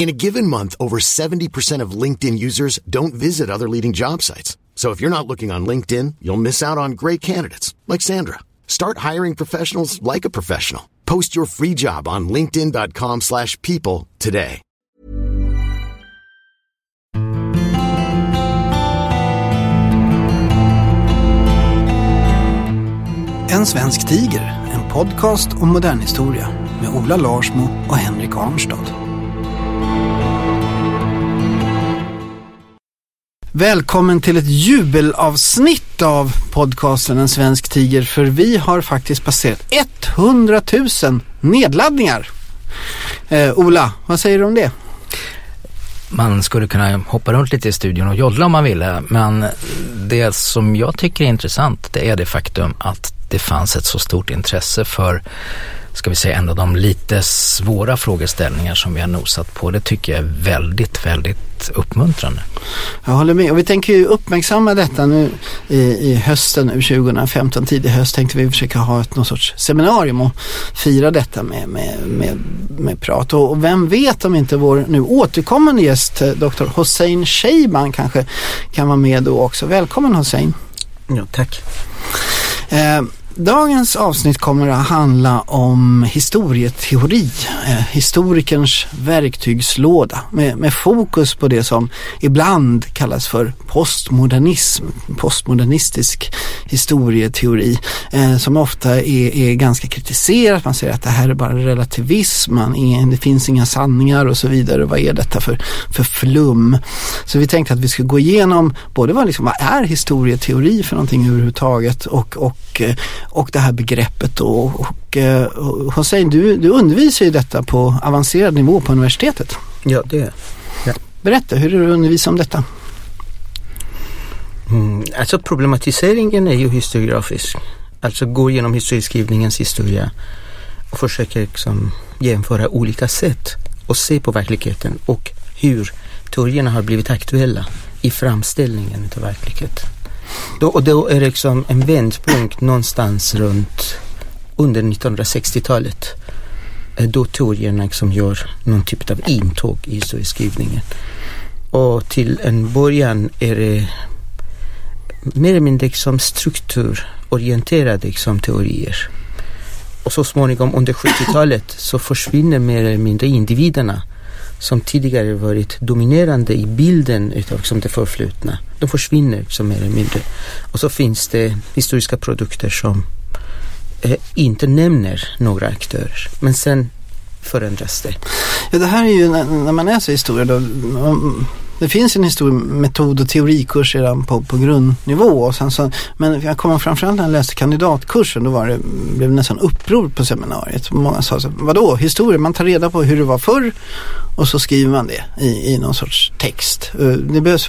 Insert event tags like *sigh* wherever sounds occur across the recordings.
In a given month, over 70% of LinkedIn users don't visit other leading job sites. So if you're not looking on LinkedIn, you'll miss out on great candidates like Sandra. Start hiring professionals like a professional. Post your free job on linkedin.com/people today. En svensk tiger, en podcast om modern historia med Ola Larsmo och Henrik Arnstad. Välkommen till ett jubelavsnitt av podcasten En svensk tiger för vi har faktiskt passerat 100 000 nedladdningar. Eh, Ola, vad säger du om det? Man skulle kunna hoppa runt lite i studion och joddla om man ville men det som jag tycker är intressant det är det faktum att det fanns ett så stort intresse för ska vi säga en av de lite svåra frågeställningar som vi har nosat på. Det tycker jag är väldigt, väldigt uppmuntrande. Jag håller med och vi tänker ju uppmärksamma detta nu i, i hösten nu 2015, tidig höst tänkte vi försöka ha ett någon sorts seminarium och fira detta med, med, med, med prat. Och, och vem vet om inte vår nu återkommande gäst eh, Dr. Hossein Sheiban kanske kan vara med då också. Välkommen Hossein. Ja, tack. Eh, Dagens avsnitt kommer att handla om historieteori, eh, historikerns verktygslåda med, med, fokus på det som ibland kallas för postmodernism, postmodernistisk historieteori eh, som ofta är, är, ganska kritiserat. Man säger att det här är bara relativism, man är, det finns inga sanningar och så vidare. Vad är detta för, för flum? Så vi tänkte att vi skulle gå igenom både vad, liksom, vad är historieteori för någonting överhuvudtaget och, och eh, och det här begreppet då. Och, eh, Hossein, du, du undervisar ju detta på avancerad nivå på universitetet. Ja, det är ja. Berätta, hur är det att undervisa om detta? Mm, alltså problematiseringen är ju historiografisk. Alltså går igenom historieskrivningens historia och försöker liksom jämföra olika sätt och se på verkligheten och hur teorierna har blivit aktuella i framställningen av verkligheten. Då, och då är det liksom en vändpunkt någonstans runt under 1960-talet. Eh, då teorierna liksom gör någon typ av intåg i historieskrivningen. Och till en början är det mer eller mindre liksom strukturorienterade liksom teorier. Och så småningom under 70-talet så försvinner mer eller mindre individerna som tidigare varit dominerande i bilden utav liksom det förflutna. De försvinner som mer eller mindre. Och så finns det historiska produkter som eh, inte nämner några aktörer. Men sen förändras det. Ja, det här är ju när, när man läser historia då, det finns en historiemetod och teorikurs redan på, på grundnivå. Och sen så, men jag kommer framförallt när jag läste kandidatkursen då var det, blev det nästan uppror på seminariet. Många sa så vadå historia, man tar reda på hur det var förr och så skriver man det i, i någon sorts text. Eh, det behövs,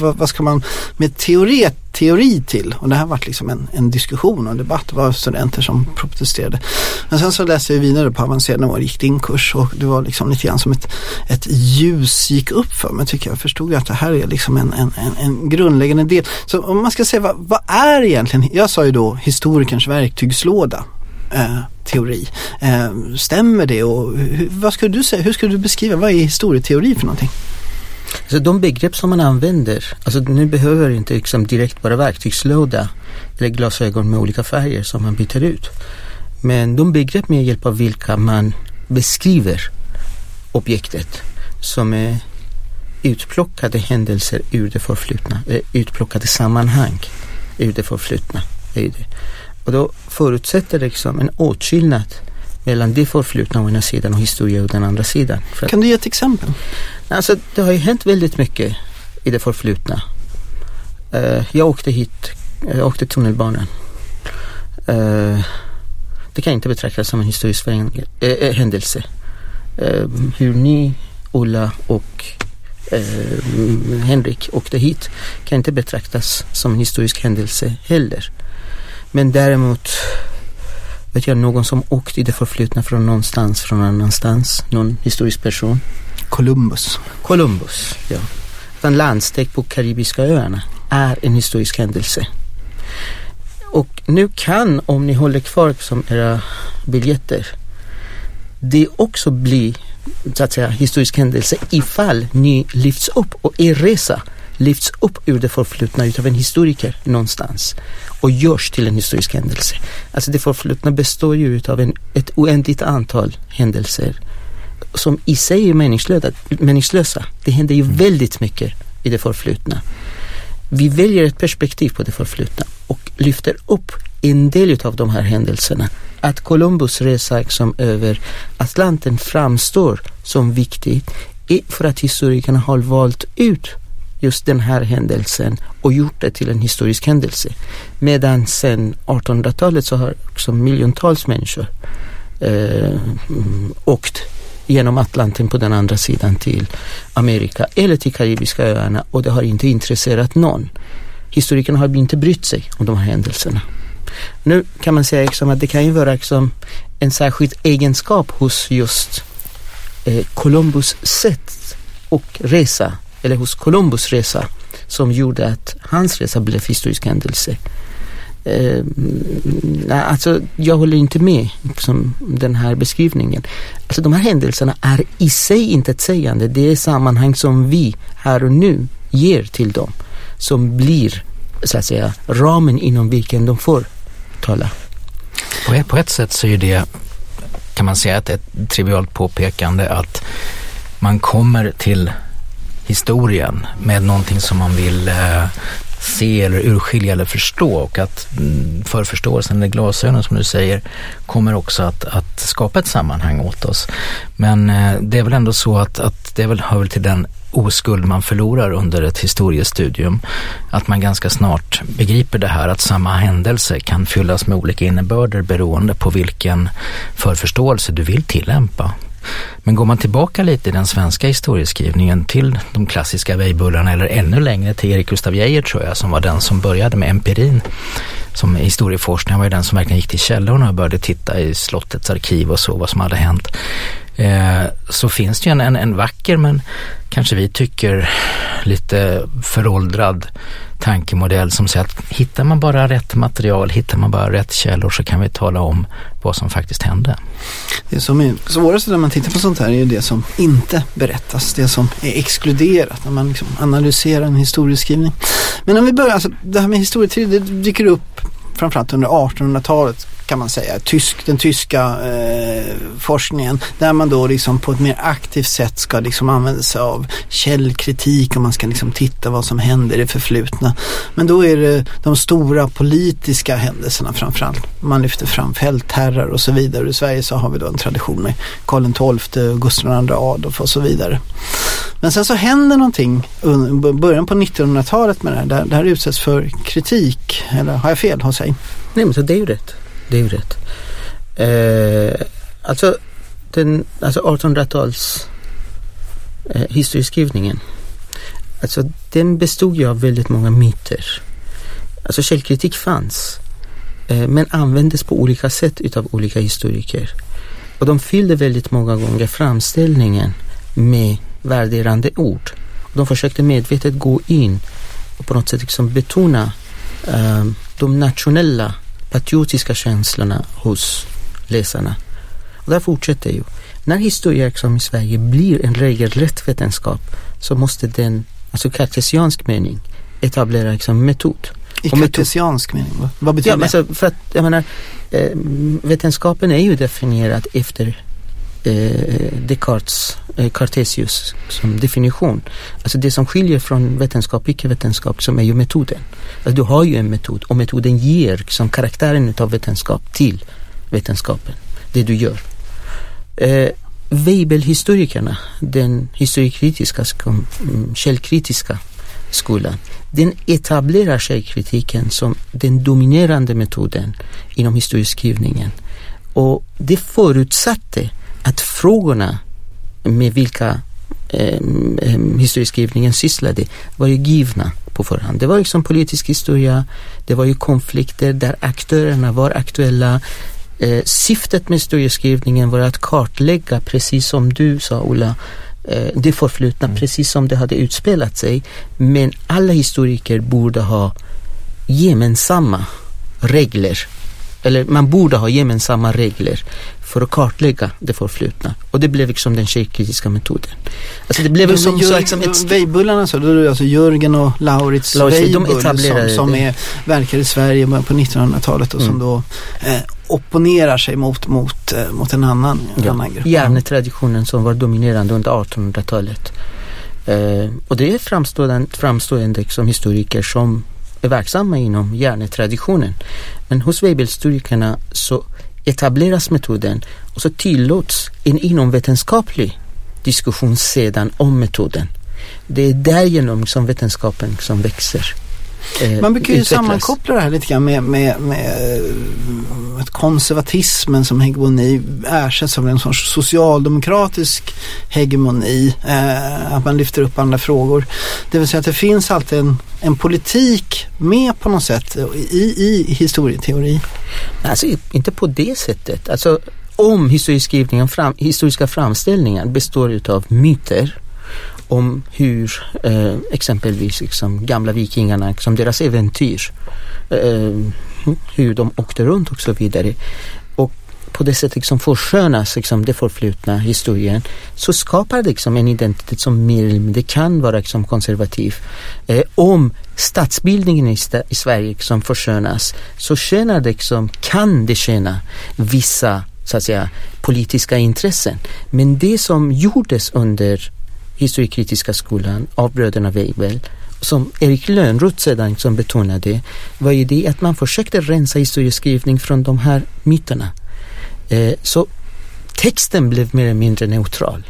vad, vad ska man med teori, teori till? Och det här vart liksom en, en diskussion och en debatt. Det var studenter som protesterade. Men sen så läste jag vidare på avancerad nivå, gick din kurs och det var liksom lite grann som ett, ett ljus gick upp för mig tycker jag. förstod att det här är liksom en, en, en, en grundläggande del. Så om man ska säga vad, vad är egentligen, jag sa ju då historikerns verktygslåda eh, teori. Eh, stämmer det och hur, vad skulle du säga, hur skulle du beskriva, vad är historieteori för någonting? Så de begrepp som man använder, alltså nu behöver inte liksom direkt bara verktygslåda eller glasögon med olika färger som man byter ut. Men de begrepp med hjälp av vilka man beskriver objektet som är utplockade händelser ur det förflutna, eh, utplockade sammanhang ur det förflutna. Är det. Och då förutsätter det liksom en åtskillnad mellan det förflutna å ena sidan och historia å den andra sidan. För kan du ge ett exempel? Alltså det har ju hänt väldigt mycket i det förflutna. Uh, jag åkte hit, jag åkte tunnelbanan. Uh, det kan inte betraktas som en historisk uh, händelse. hur ni Ulla och Henrik åkte hit kan inte betraktas som en historisk händelse heller. Men däremot vet jag någon som åkte i det förflutna från någonstans, från annanstans, någon historisk person. Columbus. Columbus, ja. En landsteg på Karibiska öarna är en historisk händelse. Och nu kan, om ni håller kvar som era biljetter, det också bli så att säga historisk händelse ifall ni lyfts upp och er resa lyfts upp ur det förflutna utav en historiker någonstans och görs till en historisk händelse. Alltså det förflutna består ju utav en, ett oändligt antal händelser som i sig är meningslösa. meningslösa. Det händer ju mm. väldigt mycket i det förflutna. Vi väljer ett perspektiv på det förflutna och lyfter upp en del av de här händelserna. Att Columbus resa liksom över Atlanten framstår som viktigt är för att historikerna har valt ut just den här händelsen och gjort det till en historisk händelse. Medan sen 1800-talet så har också miljontals människor eh, åkt genom Atlanten på den andra sidan till Amerika eller till Karibiska öarna och det har inte intresserat någon. Historikerna har inte brytt sig om de här händelserna. Nu kan man säga liksom att det kan ju vara liksom en särskild egenskap hos just eh, Columbus sätt och resa eller hos Columbus resa som gjorde att hans resa blev historisk händelse. Eh, alltså, jag håller inte med liksom, den här beskrivningen. Alltså, de här händelserna är i sig inte ett sägande. Det är sammanhang som vi här och nu ger till dem som blir så att säga ramen inom vilken de får tala. På ett, på ett sätt så är det kan man säga ett, ett trivialt påpekande att man kommer till historien med någonting som man vill eh, se eller urskilja eller förstå och att mm, förförståelsen eller glasögonen som du säger kommer också att, att skapa ett sammanhang åt oss. Men eh, det är väl ändå så att, att det väl, hör väl till den oskuld man förlorar under ett historiestudium. Att man ganska snart begriper det här att samma händelse kan fyllas med olika innebörder beroende på vilken förförståelse du vill tillämpa. Men går man tillbaka lite i den svenska historieskrivningen till de klassiska Weibullarna eller ännu längre till Erik Gustaf Geijer tror jag som var den som började med empirin som historieforskning. Var ju den som verkligen gick till källorna och började titta i slottets arkiv och så vad som hade hänt. Eh, så finns det ju en, en, en vacker men kanske vi tycker lite föråldrad tankemodell som säger att hittar man bara rätt material, hittar man bara rätt källor så kan vi tala om vad som faktiskt hände. Det som är svårast när man tittar på sånt här är ju det som inte berättas, det som är exkluderat när man liksom analyserar en historieskrivning. Men om vi börjar, alltså, det här med historietid, det dyker upp framförallt under 1800-talet kan man säga, tysk, den tyska eh, forskningen där man då liksom på ett mer aktivt sätt ska liksom använda sig av källkritik och man ska liksom titta vad som händer i det förflutna. Men då är det de stora politiska händelserna framförallt. Man lyfter fram fältherrar och så vidare. I Sverige så har vi då en tradition med Karl XII, Gustav II Adolf och så vidare. Men sen så händer någonting i början på 1900-talet med det här. Det här utsätts för kritik. Eller har jag fel hos sig? Nej men så det är ju rätt det är ju rätt. Eh, alltså, den, alltså 1800-tals eh, historieskrivningen. Alltså den bestod ju av väldigt många myter. Alltså källkritik fanns. Eh, men användes på olika sätt utav olika historiker. Och de fyllde väldigt många gånger framställningen med värderande ord. De försökte medvetet gå in och på något sätt liksom betona eh, de nationella patriotiska känslorna hos läsarna. Och där fortsätter ju. När historia i Sverige blir en regelrätt vetenskap så måste den, alltså kartesiansk mening, etablera liksom metod. I kartesiansk mening? Vad betyder ja, det? Alltså för att, jag menar, eh, vetenskapen är ju definierad efter eh, Descartes, eh, Cartesius som definition. Alltså det som skiljer från vetenskap och icke-vetenskap som är ju metoden. Alltså du har ju en metod och metoden ger liksom karaktären av vetenskap till vetenskapen. Det du gör. Eh, Weibel-historikerna, den historiekritiska, mm, källkritiska skolan, den etablerar källkritiken som den dominerande metoden inom historieskrivningen. Och det förutsatte att frågorna med vilka eh, historieskrivningen sysslade var ju givna på förhand. Det var liksom politisk historia, det var ju konflikter där aktörerna var aktuella. Eh, syftet med historieskrivningen var att kartlägga, precis som du sa Ola, eh, det förflutna mm. precis som det hade utspelat sig. Men alla historiker borde ha gemensamma regler eller man borde ha gemensamma regler för att kartlägga det förflutna. Och det blev liksom den källkritiska metoden. Alltså det blev som, Jörg, ett... Weibullarna så, då är det alltså Jörgen och Laurits Weibull som, som är, verkar i Sverige på 1900-talet och mm. som då eh, opponerar sig mot, mot, eh, mot en annan, ja. annan grupp. Järnetraditionen som var dominerande under 1800-talet. Eh, och det är framstående, framstående liksom historiker som är verksamma inom hjärnetraditionen. Men hos Weibullshistorikerna så etableras metoden och så tillåts en inomvetenskaplig diskussion sedan om metoden. Det är därigenom som vetenskapen som växer. Eh, Man brukar ju utvecklas. sammankoppla det här lite grann med, med, med eh, att konservatismen som hegemoni ersätts av en sorts socialdemokratisk hegemoni. Eh, att man lyfter upp andra frågor. Det vill säga att det finns alltid en, en politik med på något sätt i, i historieteori. Alltså inte på det sättet. Alltså om historieskrivningen, fram, historiska framställningar består utav myter om hur eh, exempelvis liksom, gamla vikingarna, liksom deras äventyr, eh, hur de åkte runt och så vidare. Och på det sättet liksom förskönas liksom, det förflutna historien så skapar det liksom, en identitet som mer eller mindre kan vara liksom, konservativ. Eh, om statsbildningen i, i Sverige liksom, förskönas så tjänar det, liksom, kan det tjäna vissa så att säga, politiska intressen. Men det som gjordes under historiekritiska skolan av bröderna Weibull som Erik Lönnroth sedan som betonade var ju det att man försökte rensa historieskrivning från de här myterna. Eh, så texten blev mer eller mindre neutral.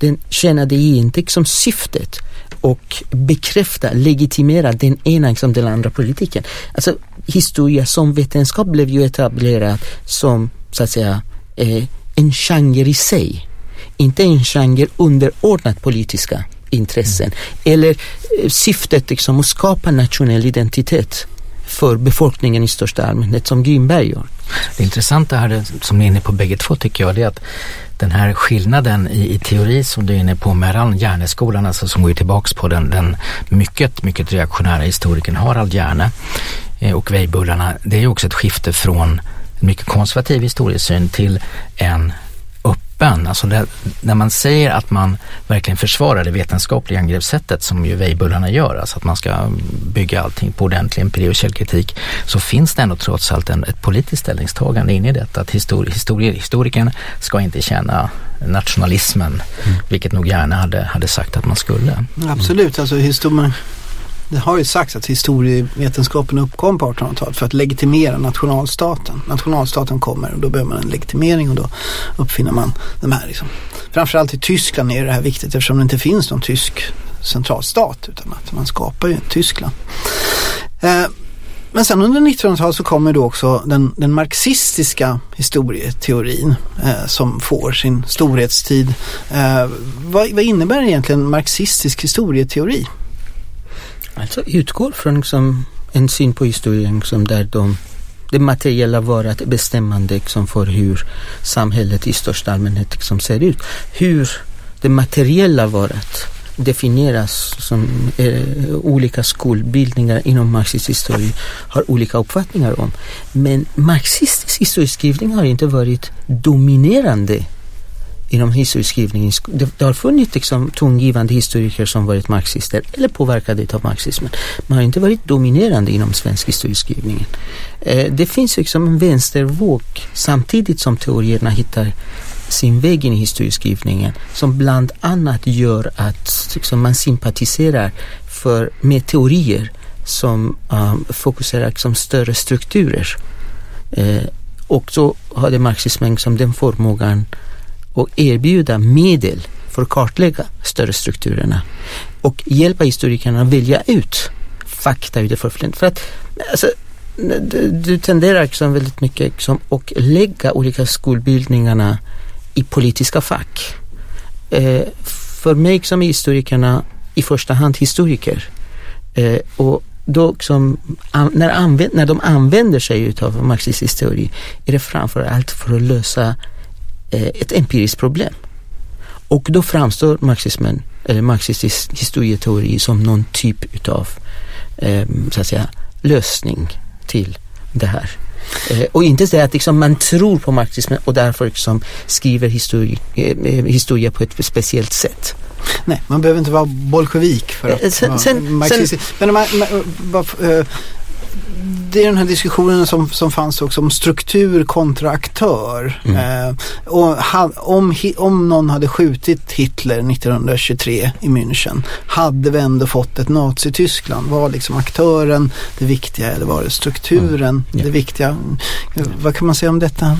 Den tjänade inte som syftet och bekräfta, legitimera den ena som den andra politiken. Alltså historia som vetenskap blev ju etablerad som så att säga eh, en genre i sig inte en genre underordnat politiska intressen. Mm. Eller eh, syftet liksom att skapa nationell identitet för befolkningen i största allmänhet som Grimberg gör. Det intressanta här som ni är inne på bägge två tycker jag det är att den här skillnaden i, i teori som du är inne på mellan Järneskolan, alltså som går tillbaks på den, den mycket, mycket reaktionära historikern Harald Järne eh, och Weibullarna, det är också ett skifte från en mycket konservativ historiesyn till en öppen. Alltså det, när man säger att man verkligen försvarar det vetenskapliga angreppssättet som ju Weibullarna gör, alltså att man ska bygga allting på ordentlig empiri och källkritik, så finns det ändå trots allt en, ett politiskt ställningstagande in i detta. Att histori, histori, historikern ska inte känna nationalismen, mm. vilket nog gärna hade, hade sagt att man skulle. Absolut, alltså historien det har ju sagts att historievetenskapen uppkom på 1800-talet för att legitimera nationalstaten. Nationalstaten kommer och då behöver man en legitimering och då uppfinner man de här. Liksom. Framförallt i Tyskland är det här viktigt eftersom det inte finns någon tysk centralstat utan att man skapar ju Tyskland. Eh, men sen under 1900-talet så kommer då också den, den marxistiska historieteorin eh, som får sin storhetstid. Eh, vad, vad innebär egentligen marxistisk historieteori? Alltså utgår från liksom, en syn på historien liksom, där de det materiella varat är bestämmande liksom, för hur samhället i största allmänhet liksom, ser ut. Hur det materiella varat definieras som eh, olika skolbildningar inom marxistisk historia har olika uppfattningar om. Men marxistisk historieskrivning har inte varit dominerande inom historieskrivningen. Det, det har funnits liksom tongivande historiker som varit marxister eller påverkade av marxismen. Man har inte varit dominerande inom svensk historieskrivning. Eh, det finns liksom en vänstervåg samtidigt som teorierna hittar sin väg in i historieskrivningen som bland annat gör att liksom, man sympatiserar för, med teorier som um, fokuserar liksom, större strukturer. Eh, och så hade marxismen liksom, den förmågan och erbjuda medel för att kartlägga större strukturerna och hjälpa historikerna att välja ut fakta ur det förflutna. För att alltså, du, du tenderar liksom väldigt mycket liksom att lägga olika skolbildningarna i politiska fack. Eh, för mig som är historikerna i första hand historiker eh, och då som, när, använd, när de använder sig av marxistisk teori är det framför allt för att lösa ett empiriskt problem. Och då framstår marxismen, eller marxistisk historieteori som någon typ utav eh, så att säga, lösning till det här. Eh, och inte säga att liksom man tror på marxismen och därför liksom skriver historia, eh, historia på ett speciellt sätt. Nej, man behöver inte vara bolsjevik för att sen, sen, marxist. Sen, Men man, man, man, eh, det är den här diskussionen som, som fanns också om struktur kontra aktör. Mm. Eh, och ha, om, om någon hade skjutit Hitler 1923 i München hade vi ändå fått ett Nazityskland. Var liksom aktören det viktiga eller var det strukturen mm. yeah. det viktiga? Vad kan man säga om detta?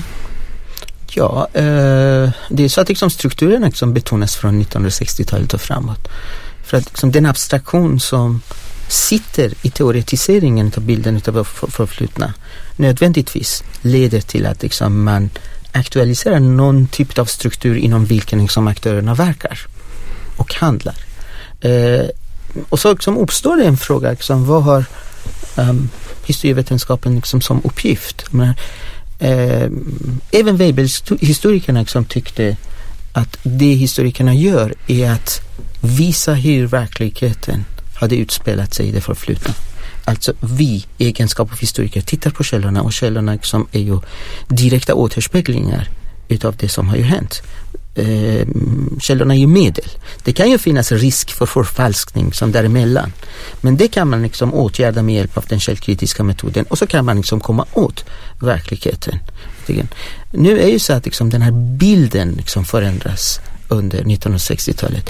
Ja, eh, det är så att liksom strukturen liksom betonas från 1960-talet och framåt. För att liksom den abstraktion som sitter i teoretiseringen av bilden av förflutna nödvändigtvis leder till att liksom man aktualiserar någon typ av struktur inom vilken liksom aktörerna verkar och handlar. Eh, och så liksom uppstår det en fråga, liksom, vad har um, historievetenskapen liksom som uppgift? Menar, eh, även Weibel-historikerna liksom tyckte att det historikerna gör är att visa hur verkligheten hade utspelat sig i det förflutna. Alltså vi i egenskap av historiker tittar på källorna och källorna liksom är ju direkta återspeglingar utav det som har ju hänt. Eh, källorna är ju medel. Det kan ju finnas risk för förfalskning som däremellan. Men det kan man liksom åtgärda med hjälp av den källkritiska metoden och så kan man liksom komma åt verkligheten. Nu är ju så att liksom den här bilden liksom förändras under 1960-talet.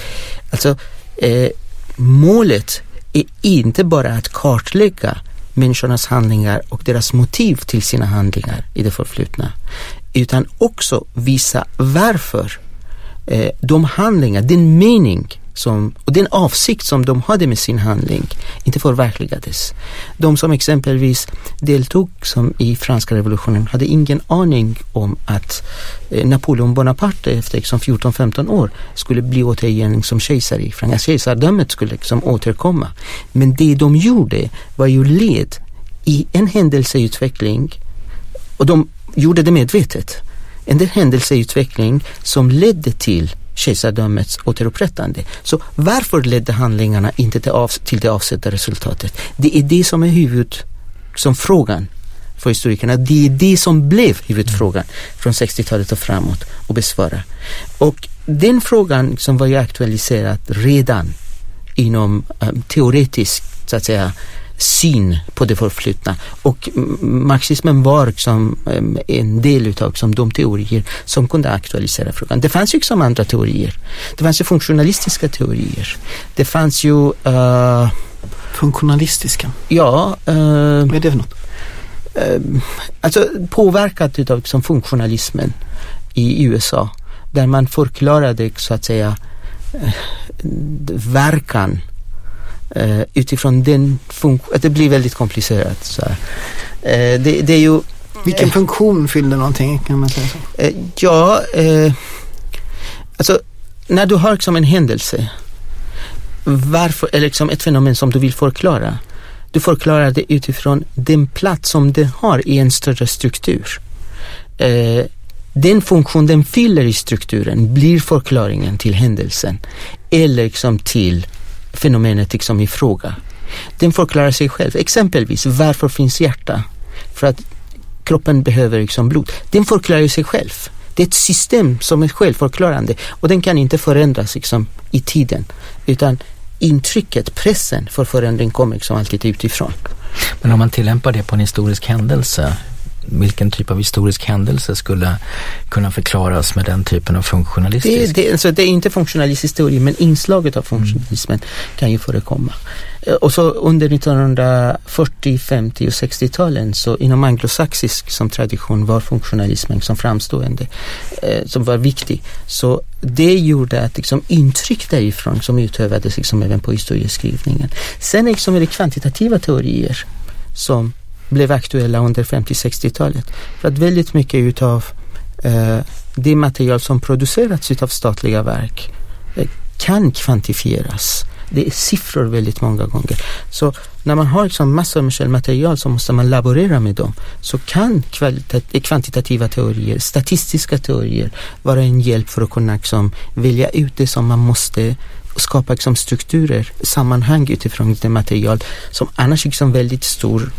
Alltså eh, målet är inte bara att kartlägga människornas handlingar och deras motiv till sina handlingar i det förflutna utan också visa varför eh, de handlingar, den mening som, och den avsikt som de hade med sin handling inte förverkligades. De som exempelvis deltog som i franska revolutionen hade ingen aning om att eh, Napoleon Bonaparte efter liksom 14-15 år skulle bli återigen som kejsare i Frankrike. Kejsardömet skulle liksom återkomma. Men det de gjorde var ju led i en händelseutveckling och de gjorde det medvetet. En händelseutveckling som ledde till kejsardömets återupprättande. Så varför ledde handlingarna inte till, av, till det avsedda resultatet? Det är det som är huvud, som frågan för historikerna. Det är det som blev huvudfrågan från 60-talet och framåt att besvara. Och den frågan som var ju aktualiserad redan inom eh, um, teoretisk, så att säga, syn på det förflutna. Och marxismen var liksom en del utav liksom de teorier som kunde aktualisera frågan. Det fanns ju liksom andra teorier. Det fanns ju funktionalistiska teorier. Det fanns ju... Uh, funktionalistiska? Ja. Uh, Vad är det för något? Uh, alltså påverkat utav liksom funktionalismen i USA. Där man förklarade så att säga verkan Uh, utifrån den funktionen, det blir väldigt komplicerat. Så uh, det, det, är ju... Vilken uh, funktion fyllde någonting kan man säga så? ja, alltså när du har liksom en händelse, varför, eller liksom ett fenomen som du vill förklara, du förklarar det utifrån den plats som det har i en större struktur. den funktion den fyller i strukturen blir förklaringen till händelsen eller liksom till fenomenet liksom i fråga. Den förklarar sig själv. Exempelvis, varför finns hjärta? För att kroppen behöver liksom blod. Den förklarar sig själv. Det är ett system som är självförklarande och den kan inte förändras liksom, i tiden. Utan intrycket, pressen för förändring kommer liksom alltid utifrån. Men om man tillämpar det på en historisk händelse, vilken typ av historisk händelse skulle kunna förklaras med den typen av funktionalistisk? Det, det, alltså det är inte funktionalistisk teori men inslaget av funktionalismen mm. kan ju förekomma. Eh, och så under 1940, 50 och 60-talen så inom anglosaxisk som tradition var funktionalismen som framstående, eh, som var viktig. Så det gjorde att liksom, intryck därifrån som utövades liksom, även på historieskrivningen. Sen liksom, är det kvantitativa teorier som blev aktuella under 50-60-talet. För att väldigt mycket utav eh, det material som producerats utav statliga verk eh, kan kvantifieras. Det är siffror väldigt många gånger. Så när man har liksom massor med källmaterial så måste man laborera med dem. Så kan eh, kvantitativa teorier, statistiska teorier vara en hjälp för att kunna liksom välja ut det som man måste skapa liksom strukturer, sammanhang utifrån det material som annars är liksom väldigt stor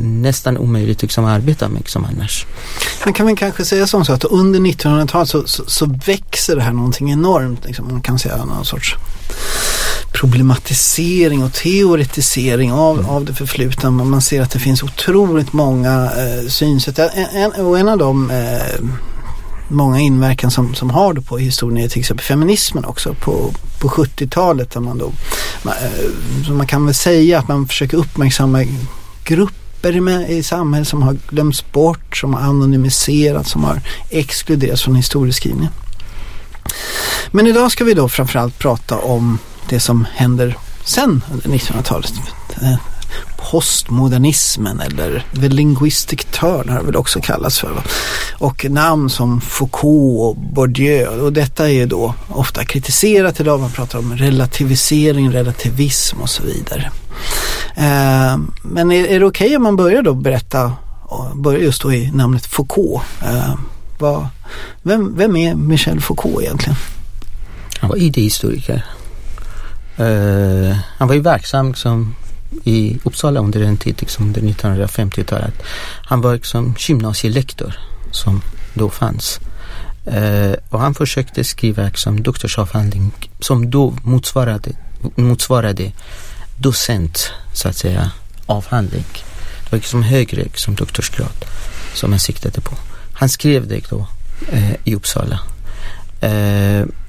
nästan omöjligt liksom att arbeta med liksom annars. Man kan väl kanske säga som så att under 1900-talet så, så, så, växer det här någonting enormt. Liksom. Man kan säga någon sorts problematisering och teoretisering av, mm. av det förflutna. Man ser att det finns otroligt många eh, synsätt. En, en, och en av de eh, många inverkan som, som har det på historien är till exempel feminismen också på, på 70-talet. Där man, då, man, eh, man kan väl säga att man försöker uppmärksamma grupper i samhället som har glömts bort, som har anonymiserats, som har exkluderats från historieskrivningen. Men idag ska vi då framförallt prata om det som händer sen under 1900-talet. Eh, postmodernismen eller the linguistic turn har det väl också kallats för. Och namn som Foucault och Bourdieu och detta är ju då ofta kritiserat idag. Man pratar om relativisering, relativism och så vidare. Eh, men är, är det okej okay om man börjar då berätta, börjar just då i namnet Foucault. Eh, vad, vem, vem är Michel Foucault egentligen? Han var idéhistoriker. Uh, eh, han var ju verksam liksom, i Uppsala under en tid, liksom under 1950-talet. Han var liksom gymnasielektor som då fanns. Uh, och han försökte skriva liksom doktorsavhandling som då motsvarade, motsvarade docent, så att säga, avhandling. Det var liksom högre liksom, doktorsgrad som han siktade på. Han skrev det då uh, i Uppsala.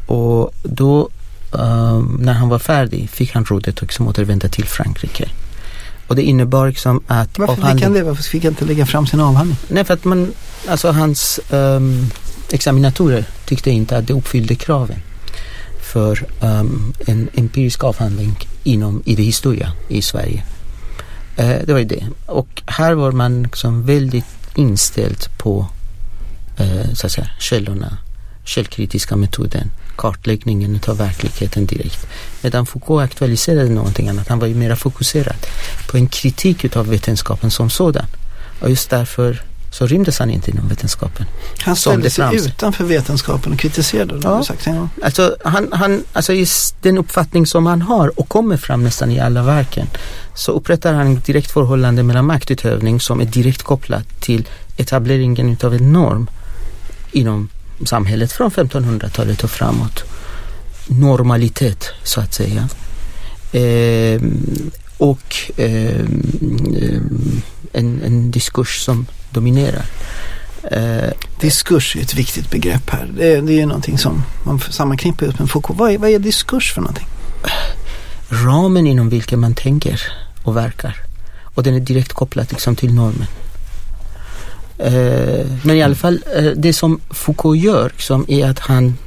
och då uh, när han var färdig fick han rådet att liksom återvända till Frankrike. Och det innebar liksom att Varför fick han det? Varför fick han inte lägga fram sin avhandling? Nej, för att man, alltså hans um, examinatorer tyckte inte att det uppfyllde kraven för um, en empirisk avhandling inom idéhistoria i Sverige. Uh, det var ju det. Och här var man liksom väldigt inställd på uh, så att säga, källorna, källkritiska metoden kartläggningen av verkligheten direkt. Medan Foucault aktualiserade någonting annat. Han var ju mera fokuserad på en kritik av vetenskapen som sådan. Och just därför så rymdes han inte inom vetenskapen. Han ställde sig utanför vetenskapen och kritiserade ja. sagt gång. Alltså, han, han, alltså just den uppfattning som han har och kommer fram nästan i alla verken så upprättar han ett direkt förhållande mellan maktutövning som är direkt kopplat till etableringen utav en norm inom samhället från 1500-talet och framåt. Normalitet så att säga. Eh, och eh, en, en diskurs som dominerar. Eh, diskurs är ett viktigt begrepp här. Det är, det är någonting som man sammanknippar med Foucault. Vad är, vad är diskurs för någonting? Ramen inom vilken man tänker och verkar. Och den är direkt kopplad liksom till normen. Eh, men i alla fall eh, det som Foucault gör som är att han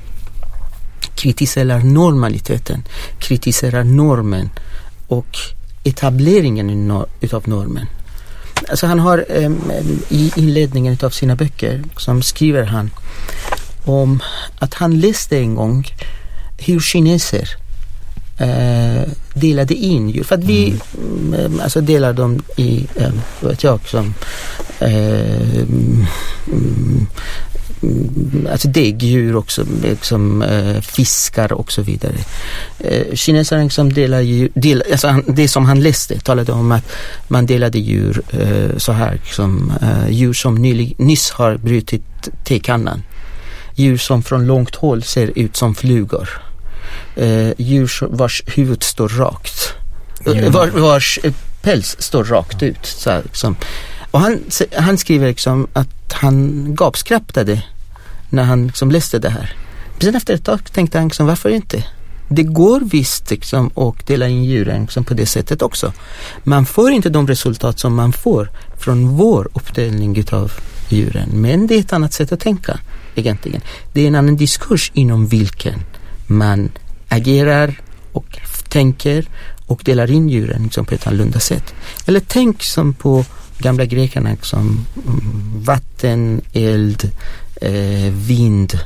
kritiserar normaliteten, kritiserar normen och etableringen utav normen. Alltså han har um, i inledningen av sina böcker som skriver han om att han läste en gång hur kineser eh, delade in djur. För att vi mm alltså delar dem i, eh, vet jag, som mm, alltså däggdjur också, liksom, eh, fiskar och så vidare. Eh, kineserna liksom delar ju, del, alltså han, det som han läste talade om att man delade djur eh, så här, liksom, eh, djur som nylig, nyss har brutit tekannan. Djur som från långt håll ser ut som flugor eh, djur vars huvud står rakt. Mm. Var, vars eh, päls står rakt ut. Så här, liksom. Och han, han skriver liksom att han gapskrattade när han liksom läste det här. sen efter ett tag tänkte han liksom, varför inte? Det går visst liksom att dela in djuren liksom på det sättet också. Man får inte de resultat som man får från vår uppdelning utav djuren. Men det är ett annat sätt att tänka egentligen. Det är en annan diskurs inom vilken man agerar och tänker och delar in djuren liksom på ett annorlunda sätt. Eller tänk som på gamla grekerna som mm, vatten, eld, eh, vind,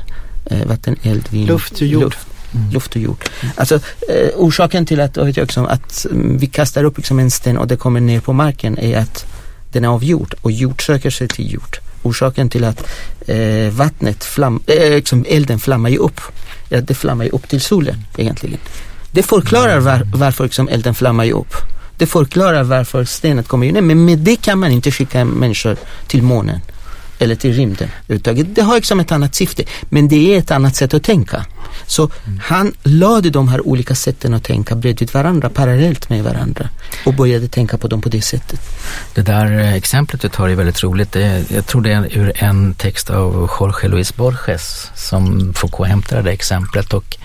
eh, vatten, eld, vind. Luft och jord. Luft, mm. luft och jord. Alltså eh, orsaken till att, vet jag, liksom, att mm, vi kastar upp liksom, en sten och det kommer ner på marken är att den är av jord och jord söker sig till jord. Orsaken till att eh, vattnet, flam, eh, liksom elden flammar ju upp, ja, det flammar ju upp till solen egentligen. Det förklarar var, varför liksom elden flammar ju upp. Det förklarar varför stenen kommer ner. Men med det kan man inte skicka människor till månen eller till rymden. Det har liksom ett annat syfte. Men det är ett annat sätt att tänka. Så mm. han lade de här olika sätten att tänka bredvid varandra, parallellt med varandra och började tänka på dem på det sättet. Det där eh, exemplet du tar är väldigt roligt. Det, jag tror det är ur en text av Jorge Luis Borges som Foucault hämtade det exemplet och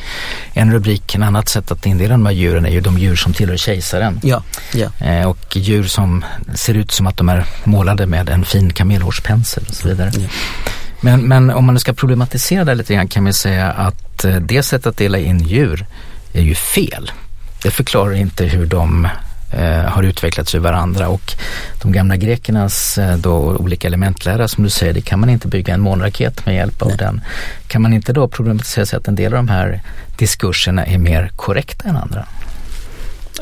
en rubrik, en annat sätt att indela de här djuren är ju de djur som tillhör kejsaren. Ja, ja. Eh, och djur som ser ut som att de är målade med en fin kamelhårspensel och så vidare. Ja. Men, men om man nu ska problematisera det lite grann kan man säga att eh, det sättet att dela in djur är ju fel. Det förklarar inte hur de eh, har utvecklats ur varandra och de gamla grekernas eh, då, olika elementlära som du säger, det kan man inte bygga en månraket med hjälp av Nej. den. Kan man inte då problematisera sig att en del av de här diskurserna är mer korrekta än andra?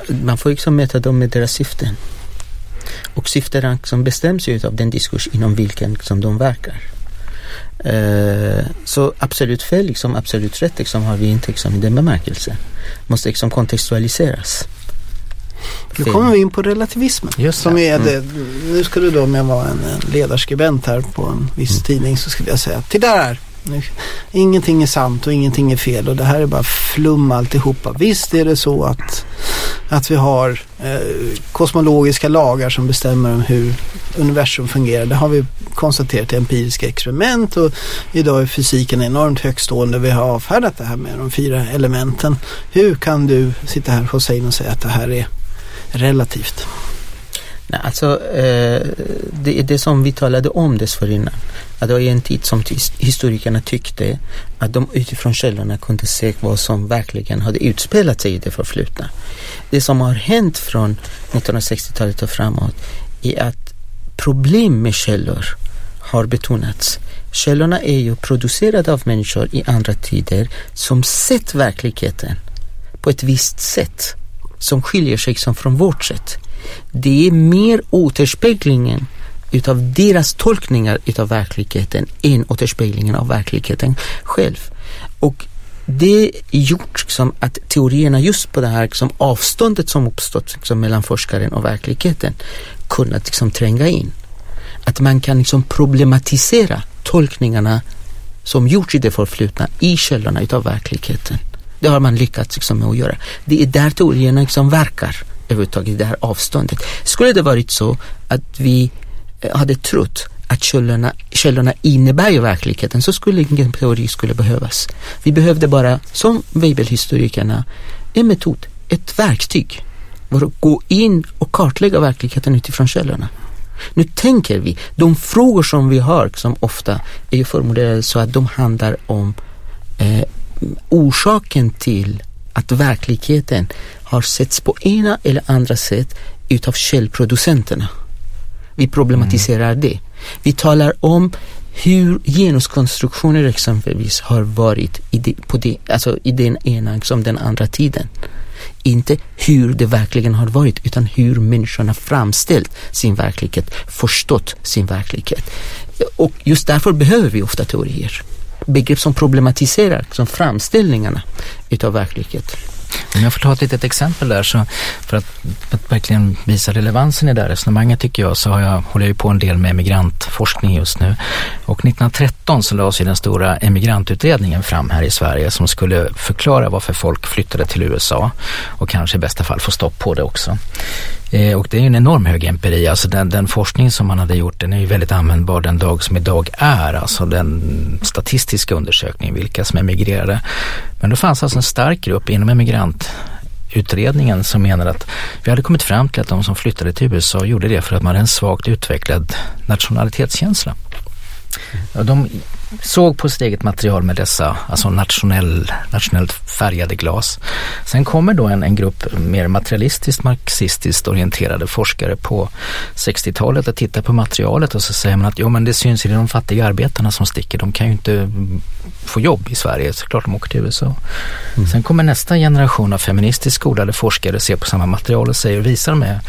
Man får liksom mäta dem med deras syften. Och syftena som bestäms ju av den diskurs inom vilken som de verkar. Eh, så absolut fel, liksom, absolut rätt liksom, har vi inte liksom, i den bemärkelsen. Måste liksom kontextualiseras. Nu kommer vi in på relativismen. Just som är det, mm. Nu ska du då om jag var en ledarskribent här på en viss mm. tidning så skulle jag säga till där Ingenting är sant och ingenting är fel och det här är bara flum alltihopa. Visst är det så att, att vi har eh, kosmologiska lagar som bestämmer om hur universum fungerar. Det har vi konstaterat i empiriska experiment och idag är fysiken enormt högstående. Vi har avfärdat det här med de fyra elementen. Hur kan du sitta här och säga att det här är relativt? Nej, alltså, eh, det är det som vi talade om dessförinnan. Att det var en tid som historikerna tyckte att de utifrån källorna kunde se vad som verkligen hade utspelat sig i det förflutna. Det som har hänt från 1960-talet och framåt är att problem med källor har betonats. Källorna är ju producerade av människor i andra tider som sett verkligheten på ett visst sätt som skiljer sig från vårt sätt det är mer återspeglingen utav deras tolkningar utav verkligheten än återspeglingen av verkligheten själv. Och det gjort liksom, att teorierna just på det här liksom, avståndet som uppstått liksom, mellan forskaren och verkligheten kunnat liksom, tränga in. Att man kan liksom, problematisera tolkningarna som gjorts i det förflutna i källorna utav verkligheten. Det har man lyckats liksom, med att göra. Det är där teorierna liksom, verkar överhuvudtaget det här avståndet. Skulle det varit så att vi eh, hade trott att källorna, källorna innebär ju verkligheten så skulle ingen teori skulle behövas. Vi behövde bara, som Weibullhistorikerna, en metod, ett verktyg för att gå in och kartlägga verkligheten utifrån källorna. Nu tänker vi, de frågor som vi har som ofta är ju formulerade så att de handlar om eh, orsaken till att verkligheten har setts på ena eller andra sätt utav källproducenterna. Vi problematiserar mm. det. Vi talar om hur genuskonstruktioner exempelvis har varit i, det, på det, alltså i den ena som den andra tiden. Inte hur det verkligen har varit utan hur människorna framställt sin verklighet, förstått sin verklighet. Och just därför behöver vi ofta teorier. Begrepp som problematiserar som framställningarna utav verklighet. Om jag får ta ett litet exempel där så för att, att verkligen visa relevansen i det här resonemanget tycker jag så har jag, håller jag på en del med emigrantforskning just nu. Och 1913 så lades ju den stora emigrantutredningen fram här i Sverige som skulle förklara varför folk flyttade till USA och kanske i bästa fall få stopp på det också. Eh, och det är ju en enorm hög empiri, alltså den, den, forskning som man hade gjort den är ju väldigt användbar den dag som idag är, alltså den statistiska undersökningen, vilka som emigrerade. Men det fanns alltså en stark grupp inom emigrantutredningen som menade att vi hade kommit fram till att de som flyttade till USA gjorde det för att man hade en svagt utvecklad nationalitetskänsla. De såg på sitt eget material med dessa alltså nationell, nationellt färgade glas. Sen kommer då en, en grupp mer materialistiskt marxistiskt orienterade forskare på 60-talet och tittar på materialet och så säger man att jo men det syns i de fattiga arbetarna som sticker. De kan ju inte få jobb i Sverige, så klart de åker till USA. Mm. Sen kommer nästa generation av feministiskt skolade forskare och ser på samma material och säger visar med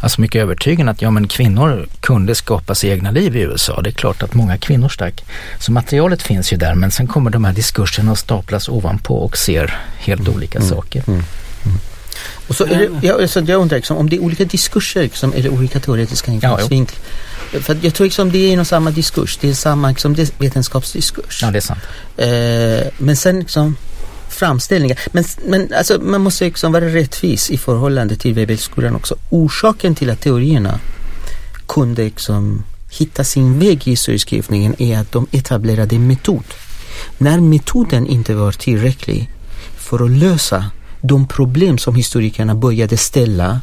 alltså mycket övertygande att ja men kvinnor kunde skapa sig egna liv i USA. Det är klart att många kvinnor stack. Så materialet finns ju där men sen kommer de här diskurserna att staplas ovanpå och ser helt mm. olika mm. saker. Mm. mm. Och så det, jag, alltså, jag undrar liksom, om det är olika diskurser liksom, eller olika teoretiska infallsvinklar. Ja, för jag tror liksom det är nog samma diskurs, det är samma liksom, vetenskapsdiskurs. Ja det är sant. Eh, men sen liksom framställningar. Men, men alltså, man måste liksom vara rättvis i förhållande till Weibullskolan också. Orsaken till att teorierna kunde liksom hitta sin väg i historieskrivningen är att de etablerade en metod. När metoden inte var tillräcklig för att lösa de problem som historikerna började ställa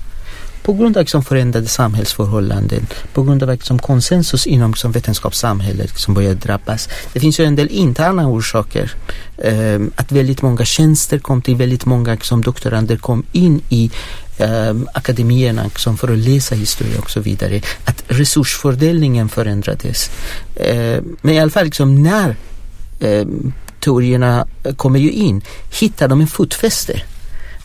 på grund av liksom förändrade samhällsförhållanden, på grund av liksom konsensus inom liksom vetenskapssamhället som började drabbas. Det finns ju en del interna orsaker. Um, att väldigt många tjänster kom till, väldigt många liksom, doktorander kom in i um, akademierna liksom, för att läsa historia och så vidare. Att resursfördelningen förändrades. Um, men i alla fall liksom, när teorierna kommer ju in hittar de en fotfäste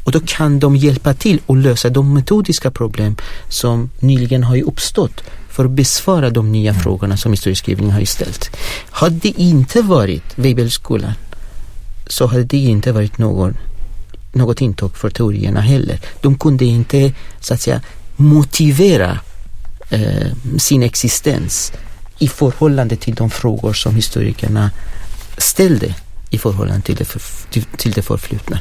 och då kan de hjälpa till att lösa de metodiska problem som nyligen har uppstått för att besvara de nya mm. frågorna som historieskrivningen har ställt. Hade det inte varit Weibullskolan så hade det inte varit någon, något intåg för teorierna heller. De kunde inte så att säga motivera eh, sin existens i förhållande till de frågor som historikerna ställde i förhållande till det, för, till, till det förflutna.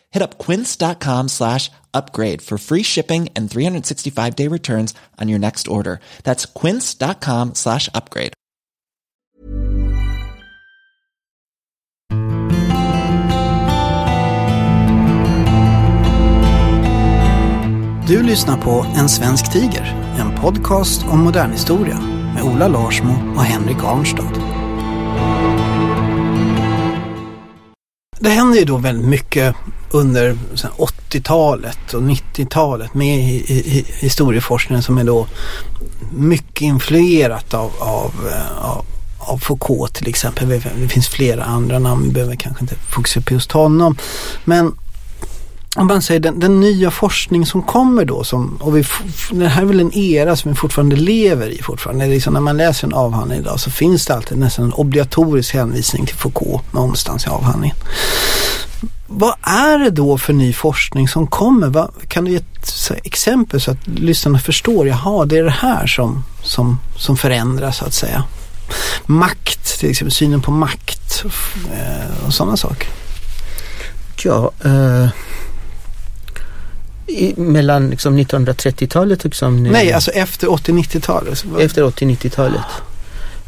Hit up quince.com slash upgrade for free shipping and 365 day returns on your next order. That's quince.com slash upgrade. Du lyssnar på En svensk tiger, en podcast om modern historia med Ola Larsmo och Henrik Arnstad. det händer ju då väldigt mycket under 80-talet och 90-talet med i, i, historieforskningen som är då mycket influerat av, av, eh, av, av Foucault till exempel. Det finns flera andra namn, vi behöver kanske inte fokusera på just honom. Men om man säger den, den, nya forskning som kommer då, som, och vi, det här är väl en era som vi fortfarande lever i fortfarande. Liksom när man läser en avhandling idag så finns det alltid nästan en obligatorisk hänvisning till Foucault någonstans i avhandlingen. Vad är det då för ny forskning som kommer? Vad, kan du ge ett exempel så att lyssnarna förstår, jaha det är det här som, som, som förändras så att säga. Makt, till exempel synen på makt eh, och sådana saker. Ja, eh i, mellan liksom 1930-talet liksom, Nej, alltså efter 80-90-talet. Efter 80-90-talet.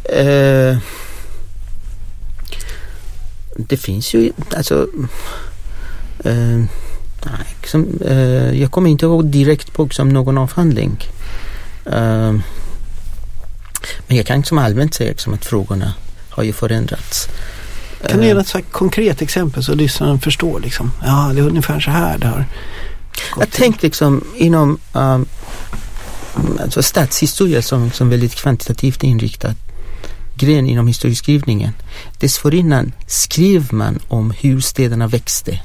Eh, det finns ju alltså eh, liksom, eh, jag kommer inte ihåg direkt på liksom, någon avhandling. Eh, men jag kan liksom allmänt säga liksom, att frågorna har ju förändrats. Kan du ge Eh, ett så konkret exempel så lyssnaren förstår liksom? Ja, det är ungefär så här det har Jag tänkte liksom inom um, alltså stadshistoria som, som väldigt kvantitativt inriktad gren inom historieskrivningen. Dessförinnan skrev man om hur städerna växte,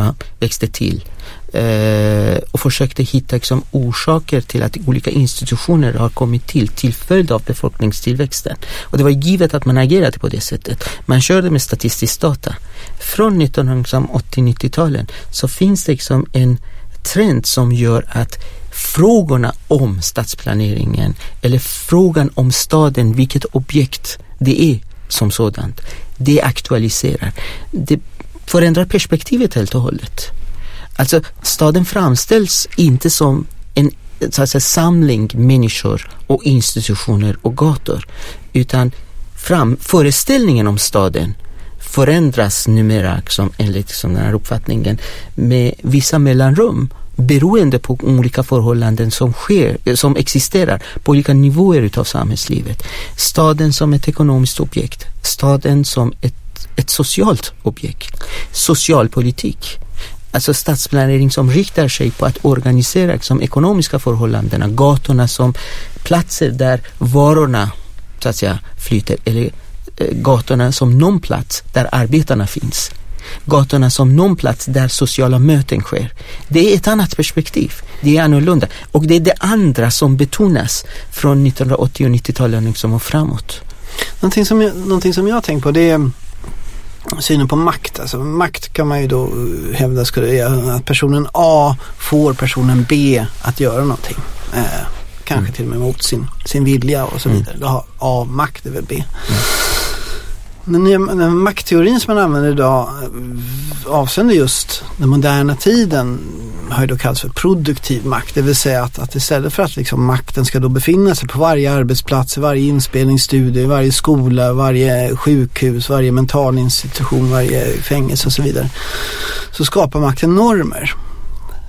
ja, växte till eh, och försökte hitta liksom, orsaker till att olika institutioner har kommit till till följd av befolkningstillväxten. Och det var givet att man agerade på det sättet. Man körde med statistisk data. Från 1980-90-talen så finns det liksom en trend som gör att frågorna om stadsplaneringen eller frågan om staden, vilket objekt det är som sådant, det aktualiserar. Det förändrar perspektivet helt och hållet. Alltså staden framställs inte som en så att säga, samling människor och institutioner och gator utan fram, föreställningen om staden förändras numera som, enligt som den här uppfattningen med vissa mellanrum beroende på olika förhållanden som sker, som existerar på olika nivåer utav samhällslivet. Staden som ett ekonomiskt objekt, staden som ett, ett socialt objekt, socialpolitik. Alltså stadsplanering som riktar sig på att organisera liksom, ekonomiska förhållandena, gatorna som platser där varorna så att säga flyter eller eh, gatorna som någon plats där arbetarna finns. Gatorna som någon plats där sociala möten sker. Det är ett annat perspektiv. Det är annorlunda och det är det andra som betonas från 1980 och 90-talen liksom och framåt. Någonting som, jag, någonting som jag har tänkt på det är synen på makt. Alltså, makt kan man ju då eh, hävda skulle att personen A får personen B att göra någonting. Eh, kanske Mm. till och med mot sin, sin vilja och så vidare. Då har A makt över B. Mm. Den, nya, den maktteorin som man använder idag eh, avseende just den moderna tiden har ju då kallats för produktiv makt. Det vill säga att, att istället för att liksom makten ska då befinna sig på varje arbetsplats, i varje inspelningsstudio, i varje skola, varje sjukhus, varje mentalinstitution, varje fängelse och så vidare. Så skapar makten normer.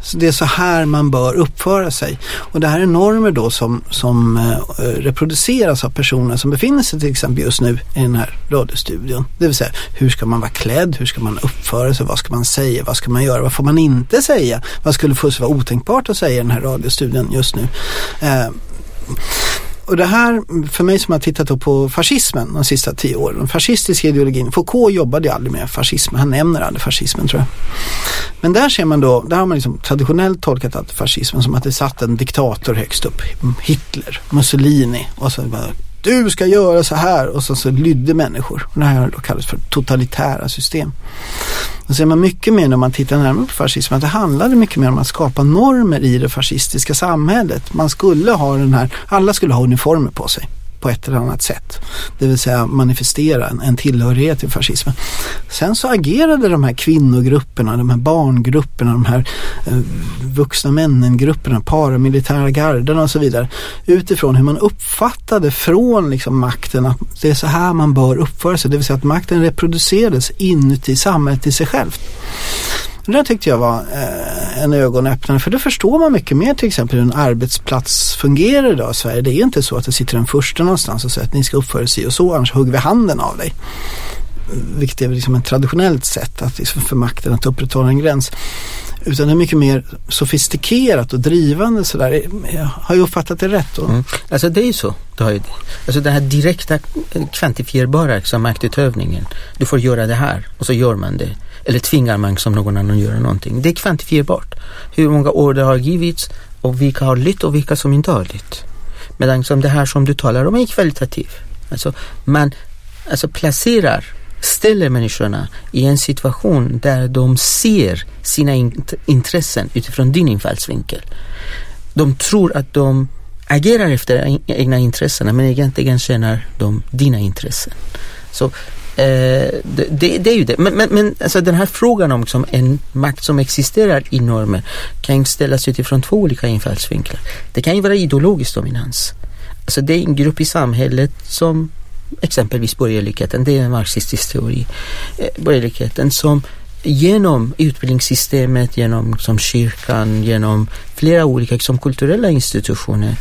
Så det är så här man bör uppföra sig. Och det här är normer då som, som eh, reproduceras av personer som befinner sig till exempel just nu i den här radiostudion. Det vill säga, hur ska man vara klädd? Hur ska man uppföra sig? Vad ska man säga? Vad ska man göra? Vad får man inte säga? Vad skulle först vara otänkbart att säga i den här radiostudion just nu? Eh, och det här, för mig som har tittat på fascismen de sista tio åren, den fascistiska ideologin. Foucault jobbade ju aldrig med fascism, han nämner aldrig fascismen tror jag. Men där ser man då, där har man liksom traditionellt tolkat att fascismen som att det satt en diktator högst upp. Hitler, Mussolini och så du ska göra så här och så, så lydde människor. Det här har då kallats för totalitära system. Då ser man mycket mer när man tittar närmare på fascismen att det handlade mycket mer om att skapa normer i det fascistiska samhället. Man skulle ha den här, alla skulle ha uniformer på sig på ett eller annat sätt. Det vill säga manifestera en, en tillhörighet till fascismen. Sen så agerade de här kvinnogrupperna, de här barngrupperna, de här eh, vuxna männen-grupperna, paramilitära garderna och så vidare utifrån hur man uppfattade från liksom makten att det är så här man bör uppföra sig. Det vill säga att makten reproducerades inuti samhället i sig självt. Det där tyckte jag var eh, en ögonöppnare för då förstår man mycket mer till exempel hur en arbetsplats fungerar idag i Sverige. Det är inte så att det sitter en första någonstans och säger att ni ska uppföra sig och så annars hugger vi handen av dig. Vilket är liksom ett traditionellt sätt att, liksom för makten att upprätthålla en gräns. Utan det är mycket mer sofistikerat och drivande sådär. Jag har ju uppfattat det rätt då. Mm. Alltså det är ju så. Du har ju, alltså den här direkta kvantifierbara liksom, maktutövningen. Du får göra det här och så gör man det. Eller tvingar man som någon annan att göra någonting. Det är kvantifierbart. Hur många order har givits och vilka har lytt och vilka som inte har lytt. Medan som det här som du talar om är kvalitativt. Alltså man alltså placerar, ställer människorna i en situation där de ser sina int- intressen utifrån din infallsvinkel. De tror att de agerar efter egna intressen, men egentligen tjänar de dina intressen. Så Eh, det, det, det är ju det. Men, men, men alltså den här frågan om liksom en makt som existerar i normer kan ställas utifrån två olika infallsvinklar. Det kan ju vara ideologisk dominans. Alltså det är en grupp i samhället som exempelvis borgerligheten, det är en marxistisk teori, eh, borgerligheten som genom utbildningssystemet, genom som kyrkan, genom flera olika som kulturella institutioner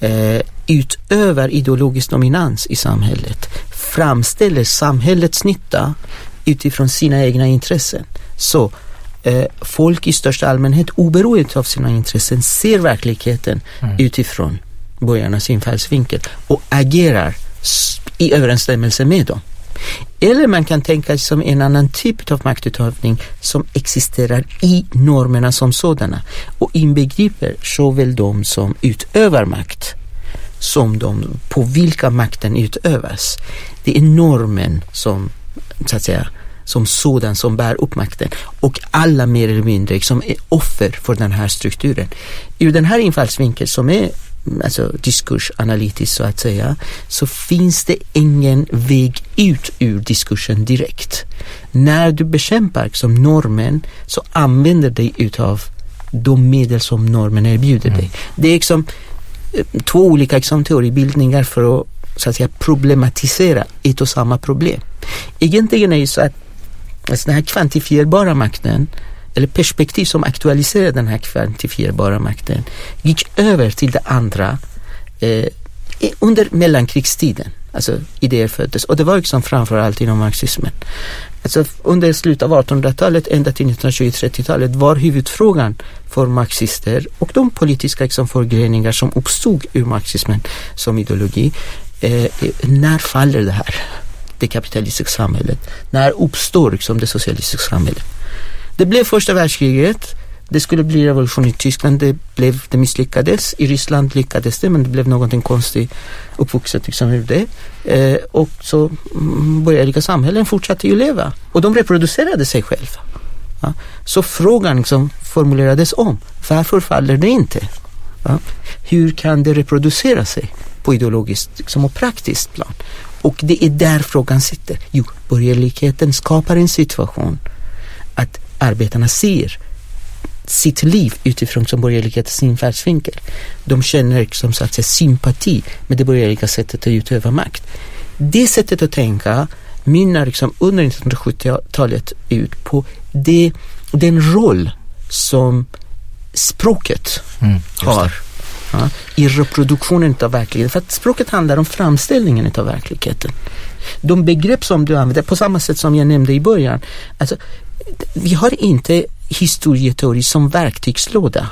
eh, utövar ideologisk dominans i samhället, framställer samhällets nytta utifrån sina egna intressen. Så eh, folk i största allmänhet oberoende av sina intressen ser verkligheten mm. utifrån borgarnas infallsvinkel och agerar i överensstämmelse med dem. Eller man kan tänka sig som en annan typ av maktutövning som existerar i normerna som sådana och inbegriper såväl de som utövar makt som de på vilka makten utövas. Det är normen som så att säga som sådan som bär upp makten och alla mer eller mindre som är offer för den här strukturen. Ur den här infallsvinkeln som är alltså diskursanalytiskt så att säga, så finns det ingen väg ut ur diskursen direkt. När du bekämpar som normen så använder dig utav de medel som normen erbjuder mm. dig. Det är liksom eh, två olika liksom, teoribildningar för att, så att säga, problematisera ett och samma problem. Egentligen är det så att alltså, den här kvantifierbara makten eller perspektiv som aktualiserade den här kvantifierbara makten gick över till det andra eh, under mellankrigstiden. Alltså idéer föddes och det var liksom framförallt inom marxismen. Alltså under slutet av 1800-talet ända till 1920-30-talet var huvudfrågan för marxister och de politiska liksom, förgreningar som uppstod ur marxismen som ideologi. Eh, när faller det här? Det kapitalistiska samhället. När uppstår liksom, det socialistiska samhället? Det blev första världskriget. Det skulle bli revolution i Tyskland. Det, blev, det misslyckades. I Ryssland lyckades det men det blev någonting konstigt uppvuxet liksom ur det. Eh, och så mm, borgerliga samhällen fortsatte ju leva och de reproducerade sig själva. Ja. Så frågan liksom formulerades om. Varför faller det inte? Ja. Hur kan det reproducera sig på ideologiskt liksom, och praktiskt plan? Och det är där frågan sitter. Jo, borgerligheten skapar en situation att arbetarna ser sitt liv utifrån som borgerlighetens infallsvinkel. De känner liksom, så att säga, sympati med det borgerliga sättet att utöva makt. Det sättet att tänka mynnar liksom under 1970-talet ut på det, den roll som språket mm, har ja, i reproduktionen av verkligheten. För att språket handlar om framställningen av verkligheten. De begrepp som du använder, på samma sätt som jag nämnde i början, alltså vi har inte historieteori som verktygslåda.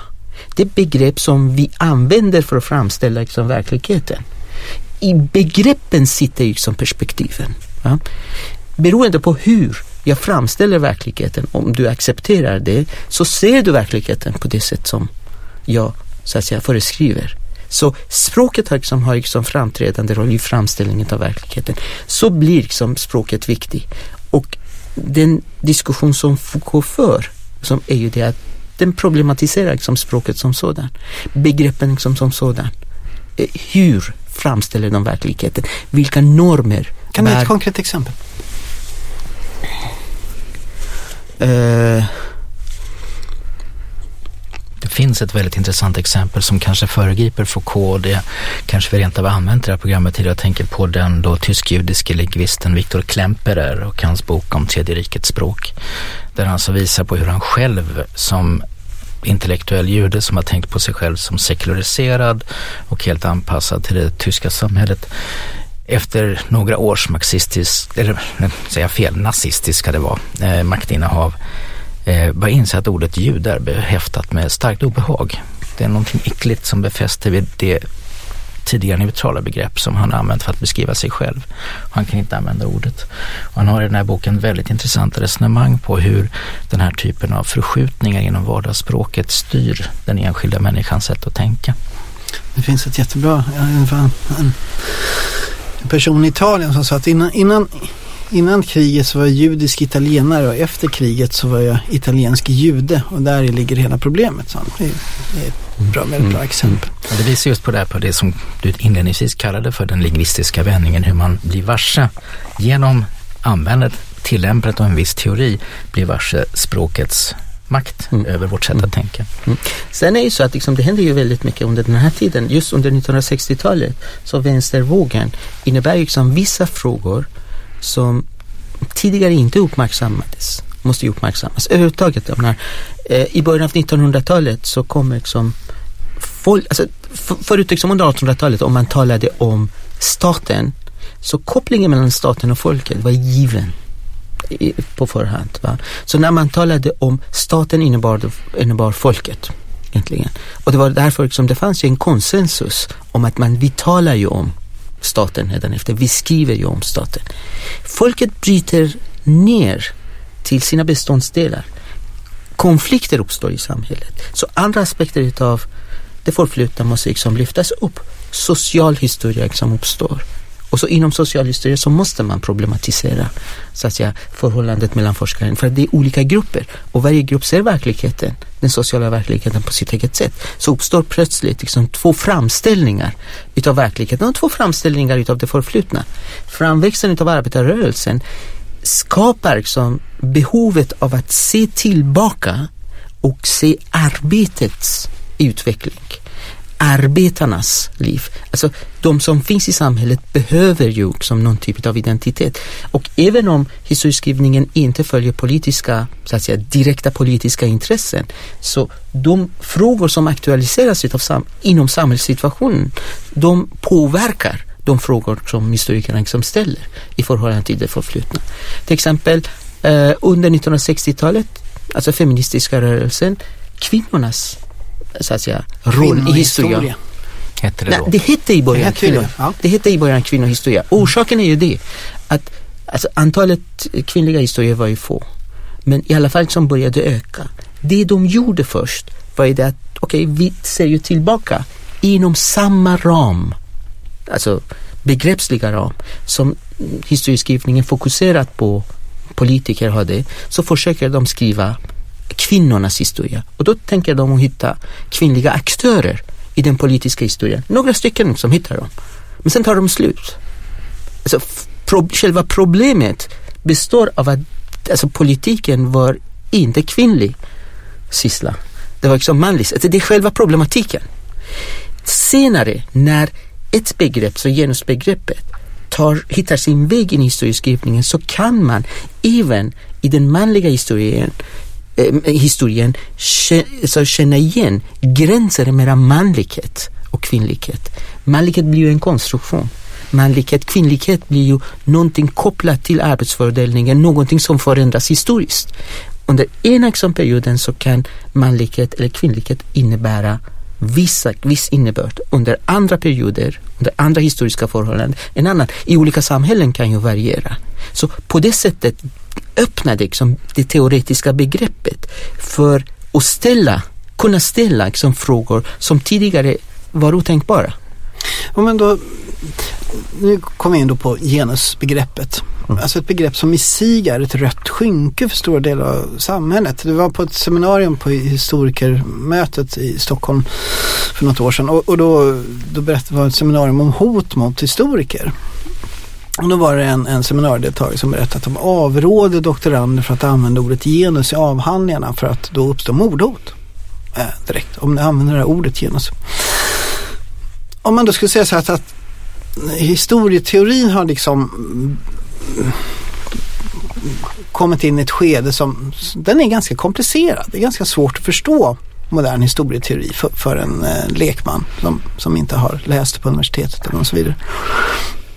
Det är begrepp som vi använder för att framställa liksom, verkligheten. I begreppen sitter liksom perspektiven. Ja? Beroende på hur jag framställer verkligheten, om du accepterar det, så ser du verkligheten på det sätt som jag så att säga, föreskriver. Så språket har liksom, har liksom framträdande roll i framställningen av verkligheten. Så blir liksom språket viktigt. Och den diskussion som Foucault för som är ju det att den problematiserar liksom språket som sådan. Begreppen liksom som sådan. Eh, hur framställer de verkligheten? Vilka normer? Kan du ge ett konkret exempel? Uh, det finns ett väldigt intressant exempel som kanske föregriper Foucault. Det kanske vi rent av använt i det här programmet tidigare. Jag tänker på den då tysk-judiske lingvisten Viktor Klemperer och hans bok om tredje rikets språk. Där han så visar på hur han själv som intellektuell jude som har tänkt på sig själv som sekulariserad och helt anpassad till det tyska samhället efter några års marxistiskt, eller säga fel, nazistiskt ska det vara, eh, maktinnehav eh, bara inse att ordet judar är behäftat med starkt obehag. Det är någonting äckligt som befäster vid det tidigare neutrala begrepp som han använt för att beskriva sig själv. Han kan inte använda ordet. Och han har i den här boken väldigt intressanta resonemang på hur den här typen av förskjutningar inom vardagsspråket styr den enskilda människans sätt att tänka. Det finns ett jättebra, en, en person i Italien som sa att innan, innan Innan kriget så var jag judisk italienare och efter kriget så var jag italiensk jude och där ligger hela problemet. Så det är ett bra, väldigt bra mm. exempel. Ja, det visar just på det, här, på det som du inledningsvis kallade för den lingvistiska vändningen, hur man blir varse genom användandet, tillämpandet av en viss teori, blir varse språkets makt Mm. över vårt sätt Mm. att tänka. Sen är det så att liksom, det händer ju väldigt mycket under den här tiden. Just under 1960-talet så vänstervågen innebär ju liksom vissa frågor som tidigare inte uppmärksammades måste ju uppmärksammas. Överhuvudtaget, jag menar, eh, i början av 1900-talet så kom liksom folk, alltså, för, förut liksom under 1800-talet om man talade om staten så kopplingen mellan staten och folket var given i, på förhand. Va? Så när man talade om staten innebar, innebar folket egentligen. Och det var därför liksom, det fanns ju en konsensus om att man, vi talar ju om staten hädanefter. vi skriver ju om staten. Folket bryter ner till sina beståndsdelar. Konflikter uppstår i samhället. Så andra aspekter utav det förflutna måste liksom lyftas upp. Social historia liksom uppstår. Och så inom socialhistorien så måste man problematisera så att säga, förhållandet mellan forskaren. För att det är olika grupper och varje grupp ser verkligheten, den sociala verkligheten på sitt eget sätt. Så uppstår plötsligt liksom två framställningar utav verkligheten och två framställningar utav det förflutna. Framväxten utav arbetarrörelsen skapar liksom behovet av att se tillbaka och se arbetets utveckling arbetarnas liv. Alltså de som finns i samhället behöver ju som någon typ av identitet. Och även om historieskrivningen inte följer politiska, så att säga, direkta politiska intressen, så de frågor som aktualiseras utav sam inom samhällssituationen, de påverkar de frågor som historikerna liksom ställer i förhållande till det förflutna. Till exempel eh, under 1960-talet, alltså feministiska rörelsen, kvinnornas så att säga, roll i historia. Hette det Nej, det hette i början Det kvinnor. det, ja. Det hette i början kvinnohistoria. Orsaken är ju det att alltså, antalet kvinnliga historier var ju få. Men i alla fall som började öka. Det de gjorde först var ju det att okej, vi ser ju tillbaka inom samma ram, alltså begreppsliga ram som historieskrivningen fokuserat på politiker hade, så försöker de skriva kvinnornas historia. Och då tänker de att hitta kvinnliga aktörer i den politiska historien. Några stycken som hittar dem. Men sen tar de slut. Alltså, pro själva problemet består av att alltså, politiken var inte kvinnlig syssla. Det var liksom manligt. Alltså, det är själva problematiken. Senare när ett begrepp, så genusbegreppet, tar, hittar sin väg in i historieskrivningen så kan man även i den manliga historien Eh, historien så alltså, känna igen gränser mellan manlighet och kvinnlighet. Manlighet blir ju en konstruktion. Manlighet, kvinnlighet blir ju någonting kopplat till arbetsfördelningen, någonting som förändras historiskt. Under ena liksom perioden så kan manlighet eller kvinnlighet innebära vissa, viss innebörd. Under andra perioder, under andra historiska förhållanden, en annan. I olika samhällen kan ju variera. Så på det sättet öppnade liksom det teoretiska begreppet för att ställa, kunna ställa liksom frågor som tidigare var otänkbara. Ja, men då, nu kommer jag in då på genusbegreppet. Alltså ett begrepp som i sig är ett rött skynke för stora delar av samhället. Det var på ett seminarium på historikermötet i Stockholm för något år sedan och, och då, då berättade det var ett seminarium om hot mot historiker. Och då var det en, en seminariedeltagare som berättade att de avråder doktorander för att använda ordet genus i avhandlingarna för att då uppstår mordhot. Eh, direkt, om ni använder det här ordet genus. Om man då skulle säga så här att, att historieteorin har liksom mm, kommit in i ett skede som, den är ganska komplicerad. Det är ganska svårt att förstå modern historieteori för, för en eh, lekman som, som inte har läst på universitetet eller och så vidare.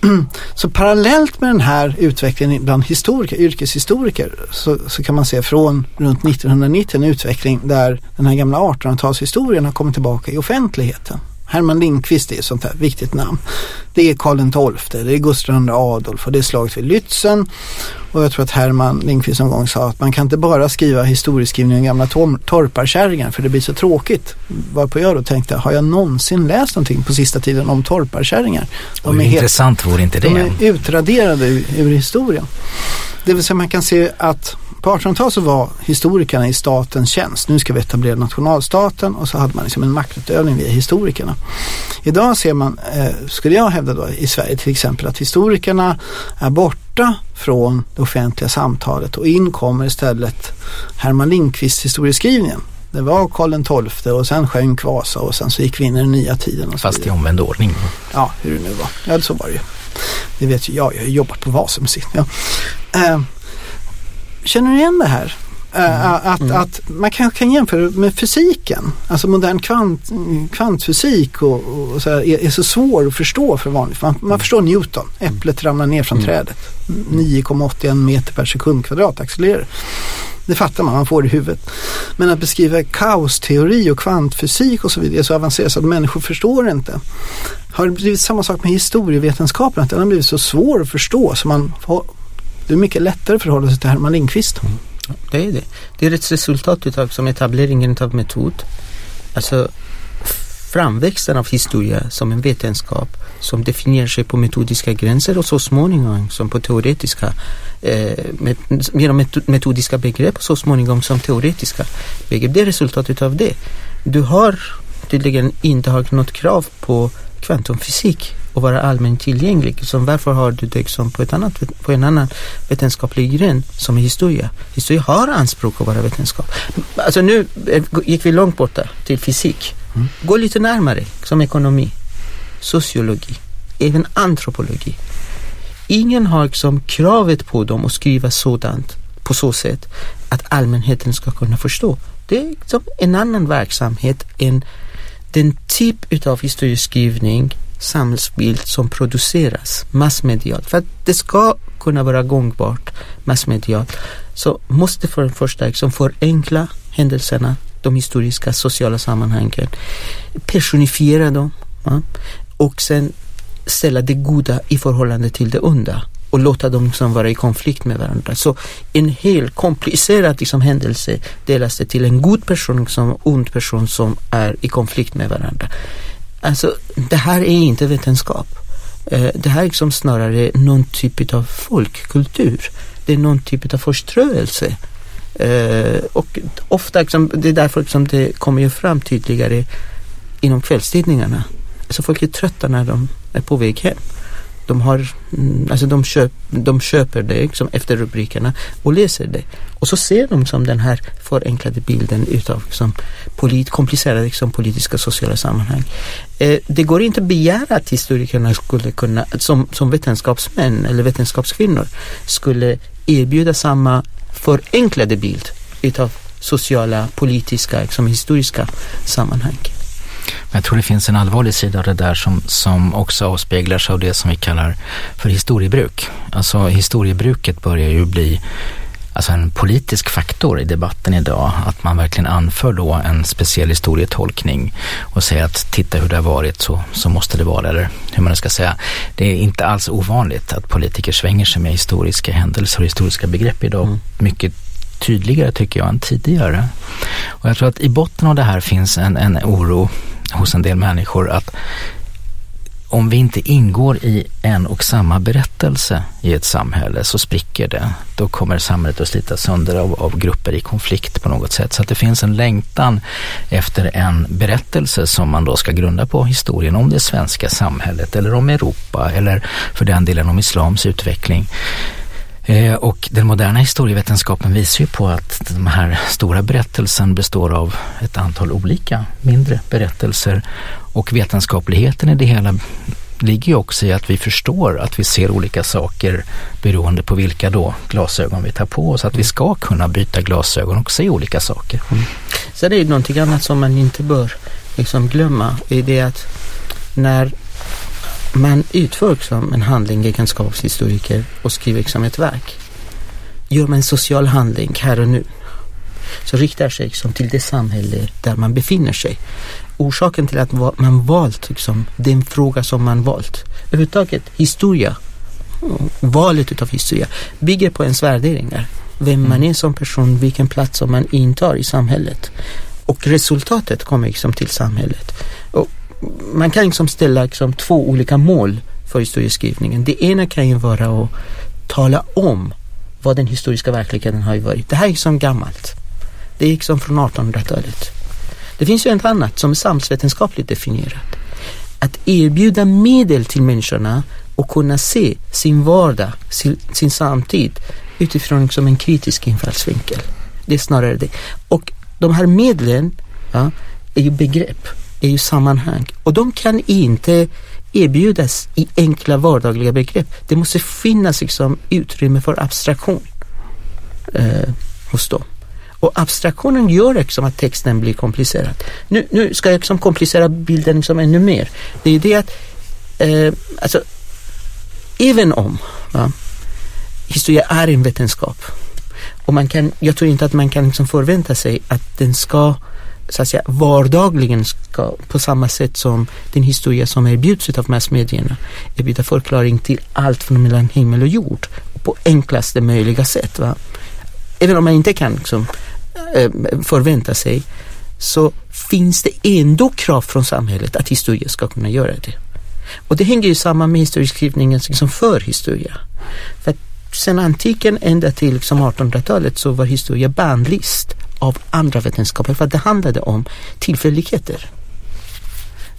*clears throat* Så parallellt med den här utvecklingen bland historiker, yrkeshistoriker så, så kan man se från runt 1990 en utveckling där den här gamla 1800-talshistorien har kommit tillbaka i offentligheten. Herman Lindqvist är ett sånt här viktigt namn. Det är Karl XII, det är Gustav II Adolf och det är slaget vid Lützen. Och jag tror att Herman Lindqvist någon gång sa att man kan inte bara skriva historieskrivning om gamla tor- torparkärringar för det blir så tråkigt. Varpå jag då tänkte, har jag någonsin läst någonting på sista tiden om torparkärringar? Och hur intressant vore inte de det? är utraderade ur, ur historien. Det vill säga man kan se att på 1800-talet så var historikerna i statens tjänst. Nu ska vi etablera nationalstaten och så hade man liksom en maktutövning via historikerna. Idag ser man, eh, skulle jag hävda då i Sverige till exempel att historikerna är borta från det offentliga samtalet och in kommer istället Herman Lindqvist historieskrivningen. Det var Karl XII och sen sjönk Vasa och sen så gick vi in i den nya tiden. Fast i omvänd ordning. Ja, hur det nu var. Ja, så var det ju. Det vet ju jag, jag har jobbat på Vasamuseet. Ja. Eh, känner du igen det här? Eh, att, att man kanske kan jämföra med fysiken. Alltså modern kvant, kvantfysik och, och så här, är, är så svår att förstå för vanligt. Man, man förstår Newton. Äpplet ramlar ner från trädet. 9,81 meter per sekund kvadrat accelererar. Det fattar man, man får det i huvudet. Men att beskriva kaosteori och kvantfysik och så vidare är så avancerat så att människor förstår inte. Har det blivit samma sak med historievetenskapen? Att den har blivit så svår att förstå så man det är mycket lättare att förhålla sig till Herman Lindqvist. Mm. Det är det. Det är ett resultat utav som etableringen av metod. Alltså framväxten av historia som en vetenskap som definierar sig på metodiska gränser och så småningom som på teoretiska eh, med, genom metodiska begrepp och så småningom som teoretiska begrepp. Det är resultatet av det. Du har tydligen inte har något krav på kvantumfysik och vara allmänt tillgänglig. Så varför har du det som på, ett annat, på en annan vetenskaplig gren som är historia? Historia har anspråk att vara vetenskap. Alltså nu eh, gick vi långt borta till fysik. Gå lite närmare som ekonomi, sociologi, även antropologi. Ingen har liksom kravet på dem att skriva sådant på så sätt att allmänheten ska kunna förstå. Det är liksom en annan verksamhet än den typ utav historieskrivning, samhällsbild som produceras massmedialt. För att det ska kunna vara gångbart massmedialt så måste för en första liksom förenkla händelserna, de historiska sociala sammanhangen, personifiera dem ja, och sen ställa det goda i förhållande till det onda och låta dem liksom vara i konflikt med varandra. Så en hel, komplicerad liksom, händelse delas det till en god person och en ond person som är i konflikt med varandra. Alltså det här är inte vetenskap. Eh, det här är liksom snarare någon typ av folkkultur. Det är någon typ av förströelse. Eh, och ofta, liksom, det är därför liksom det kommer ju fram tydligare inom kvällstidningarna. Alltså folk är trötta när de är på väg hem. De, har, mm, alltså de, köp, de köper det liksom efter rubrikerna och läser det. Och så ser de som den här förenklade bilden utav liksom, polit, komplicerade liksom, politiska och sociala sammanhang. Eh, det går inte att begära att historikerna skulle kunna, som, som vetenskapsmän eller vetenskapskvinnor, skulle erbjuda samma förenklade bild utav sociala, politiska, liksom, historiska sammanhang. Jag tror det finns en allvarlig sida av det där som, som också avspeglar sig av det som vi kallar för historiebruk. Alltså historiebruket börjar ju bli alltså en politisk faktor i debatten idag. Att man verkligen anför då en speciell historietolkning och säger att titta hur det har varit så, så måste det vara, eller hur man ska säga. Det är inte alls ovanligt att politiker svänger sig med historiska händelser och historiska begrepp idag. Mm. Mycket tydligare tycker jag än tidigare. Och jag tror att i botten av det här finns en, en oro hos en del människor att om vi inte ingår i en och samma berättelse i ett samhälle så spricker det. Då kommer samhället att slitas sönder av, av, grupper i konflikt på något sätt. Så att det finns en längtan efter en berättelse som man då ska grunda på historien om det svenska samhället eller om Europa eller för den delen om islams utveckling. Eh, och den moderna historievetenskapen visar ju på att den här stora berättelsen består av ett antal olika mindre berättelser och vetenskapligheten i det hela ligger ju också i att vi förstår att vi ser olika saker beroende på vilka då glasögon vi tar på oss. Att vi ska kunna byta glasögon och se olika saker. Mm. Sen är det ju någonting annat som man inte bör liksom glömma. är att när man utför som en handling i egenskap av historiker och skriver som ett verk. Gör man en social handling här och nu så riktar sig liksom till det samhälle där man befinner sig. Orsaken till att man valt liksom, den fråga som man valt, överhuvudtaget historia, valet av historia, bygger på ens värderingar. Vem mm. man är som person, vilken plats som man intar i samhället. Och resultatet kommer liksom till samhället. Man kan liksom ställa liksom två olika mål för historieskrivningen. Det ena kan ju vara att tala om vad den historiska verkligheten har varit. Det här är liksom gammalt. Det är liksom från 1800-talet. Det finns ju ett annat som är samhällsvetenskapligt definierat. Att erbjuda medel till människorna och kunna se sin vardag, sin, sin samtid utifrån liksom en kritisk infallsvinkel. Det är snarare det. Och de här medlen ja, är ju begrepp, är ju sammanhang och de kan inte erbjudas i enkla vardagliga begrepp. Det måste finnas liksom utrymme för abstraktion eh, hos dem. Och abstraktionen gör liksom att texten blir komplicerad. Nu, nu ska jag liksom komplicera bilden liksom ännu mer. Det är det att, eh, alltså, även om va, historia är en vetenskap och man kan, jag tror inte att man kan liksom förvänta sig att den ska så att säga vardagligen ska på samma sätt som den historia som erbjuds av massmedierna erbjuda förklaring till allt från mellan himmel och jord på enklaste möjliga sätt. Va? Även om man inte kan liksom, eh, förvänta sig så finns det ändå krav från samhället att historia ska kunna göra det. Och det hänger ju samman med historieskrivningen liksom för historia. För att sen antiken ända till liksom 1800-talet så var historia bannlyst av andra vetenskaper för att det handlade om tillfälligheter.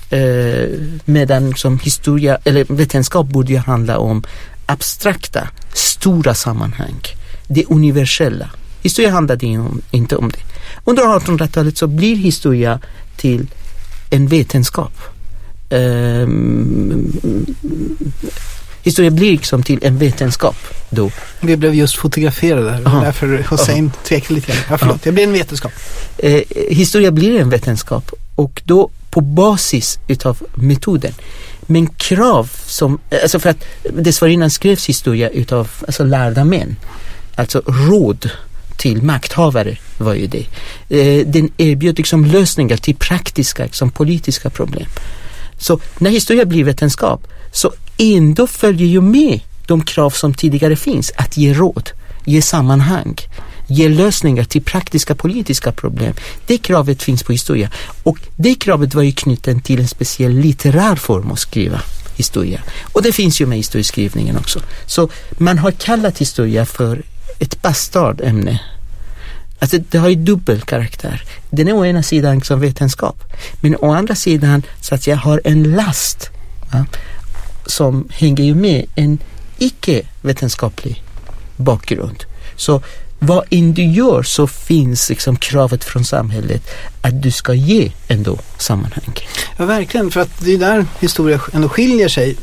Eh, medan som historia, eller vetenskap borde ju handla om abstrakta, stora sammanhang. Det universella. Historia handlade inte om det. Under 1800-talet så blir historia till en vetenskap. Eh, historia blir liksom till en vetenskap då. Vi blev just fotograferade där, Aha. därför Hussein tvekade lite grann. Ja, förlåt, det blir en vetenskap. Eh, historia blir en vetenskap och då på basis utav metoden. Men krav som, alltså för att dessförinnan skrevs historia utav alltså lärda män. Alltså råd till makthavare var ju det. Eh, den erbjöd liksom lösningar till praktiska, liksom politiska problem. Så när historia blir vetenskap så ändå följer ju med de krav som tidigare finns att ge råd, ge sammanhang, ge lösningar till praktiska politiska problem. Det kravet finns på historia och det kravet var ju knutet till en speciell litterär form att skriva historia. Och det finns ju med i historieskrivningen också. Så man har kallat historia för ett bastardämne. Alltså det har ju dubbel karaktär. Den är å ena sidan som vetenskap men å andra sidan så att jag har en last ja, som hänger ju med en icke-vetenskaplig bakgrund. Så vad än du gör så finns liksom kravet från samhället att du ska ge ändå sammanhang. Ja verkligen, för att det är där historia ändå skiljer sig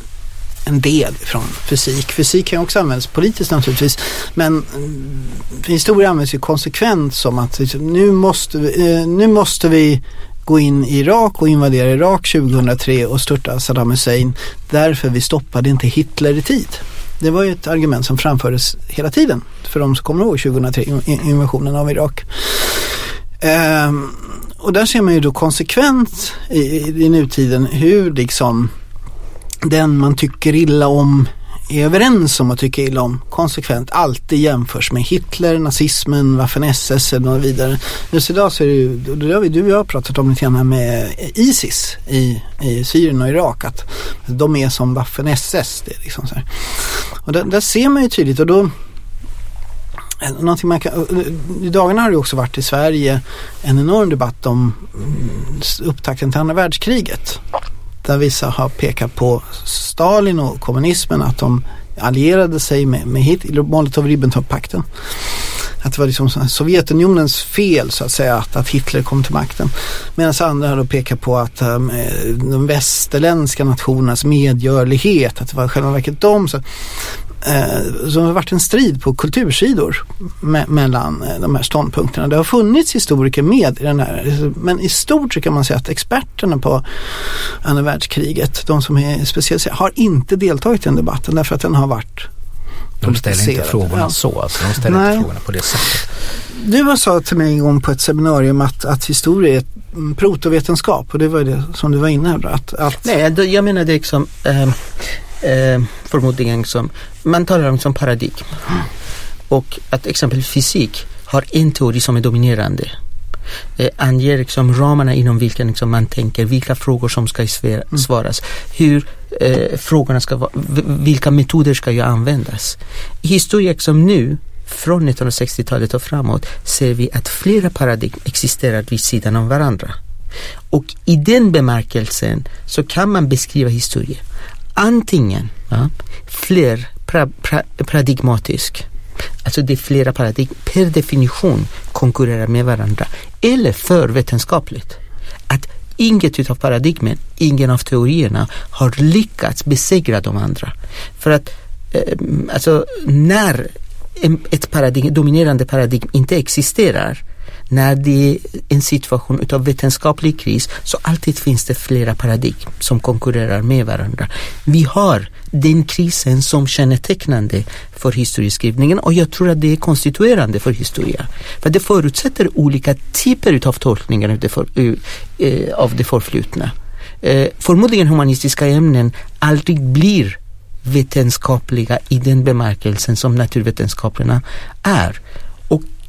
en del från fysik. Fysik kan också användas politiskt naturligtvis men eh, historia används ju konsekvent som att liksom, nu måste vi, eh, nu måste vi gå in i Irak och invadera Irak 2003 och störta Saddam Hussein därför vi stoppade inte Hitler i tid. Det var ju ett argument som framfördes hela tiden för de som kommer ihåg 2003 invasionen av Irak. Ehm, och där ser man ju då konsekvent i, i nutiden hur liksom den man tycker illa om är överens om att tycka illa om konsekvent alltid jämförs med Hitler, nazismen, Waffen-SS och vidare. Just idag så är det ju, det har vi, du och jag pratat om lite grann med Isis i, i Syrien och Irak att de är som Waffen-SS. Det liksom så här. Och där, där, ser man ju tydligt och då Någonting man kan, I dagarna har det också varit i Sverige en enorm debatt om upptakten till andra världskriget där vissa har pekat på Stalin och kommunismen att de allierade sig med, med Hitler, Molotov-Ribbentrop-pakten. Att det var liksom Sovjetunionens fel så att säga att, att Hitler kom till makten. Medan andra har då pekat på att um, de västerländska nationernas medgörlighet, att det var själva verket de. Så, eh, som har varit en strid på kultursidor me mellan eh, de här ståndpunkterna. Det har funnits historiker med i den här, men i stort så kan man säga att experterna på andra världskriget, de som är speciellt har inte deltagit i den debatten därför att den har varit de ställer inte frågorna ja. så, alltså. de ställer Nej. inte frågorna på det sättet. Du sa till mig en gång på ett seminarium att, att historia är protovetenskap och det var det som du var inne här. Att, att... Nej, jag menar det liksom eh, eh, förmodligen som, man talar om som paradigm. Och att exempelvis fysik har en teori som är dominerande. Eh, anger liksom ramarna inom vilka liksom man tänker, vilka frågor som ska mm. svaras. Hur eh, frågorna ska vara, vilka metoder ska ju användas. I historia som nu från 1960-talet och framåt ser vi att flera paradigm existerar vid sidan av varandra. Och i den bemärkelsen så kan man beskriva historia antingen ja, fler pra, pra, paradigmatisk, alltså det är flera paradigm per definition konkurrerar med varandra, eller för vetenskapligt. Att inget utav paradigmen, ingen av teorierna har lyckats besegra de andra. För att eh, alltså när ett paradigm, dominerande paradigm inte existerar, när det är en situation utav vetenskaplig kris så alltid finns det flera paradigm som konkurrerar med varandra. Vi har den krisen som kännetecknande för historieskrivningen och jag tror att det är konstituerande för historia. För det förutsätter olika typer utav tolkningar eh, av det förflutna. Eh, förmodligen humanistiska ämnen aldrig blir vetenskapliga i den bemärkelsen som naturvetenskaperna är.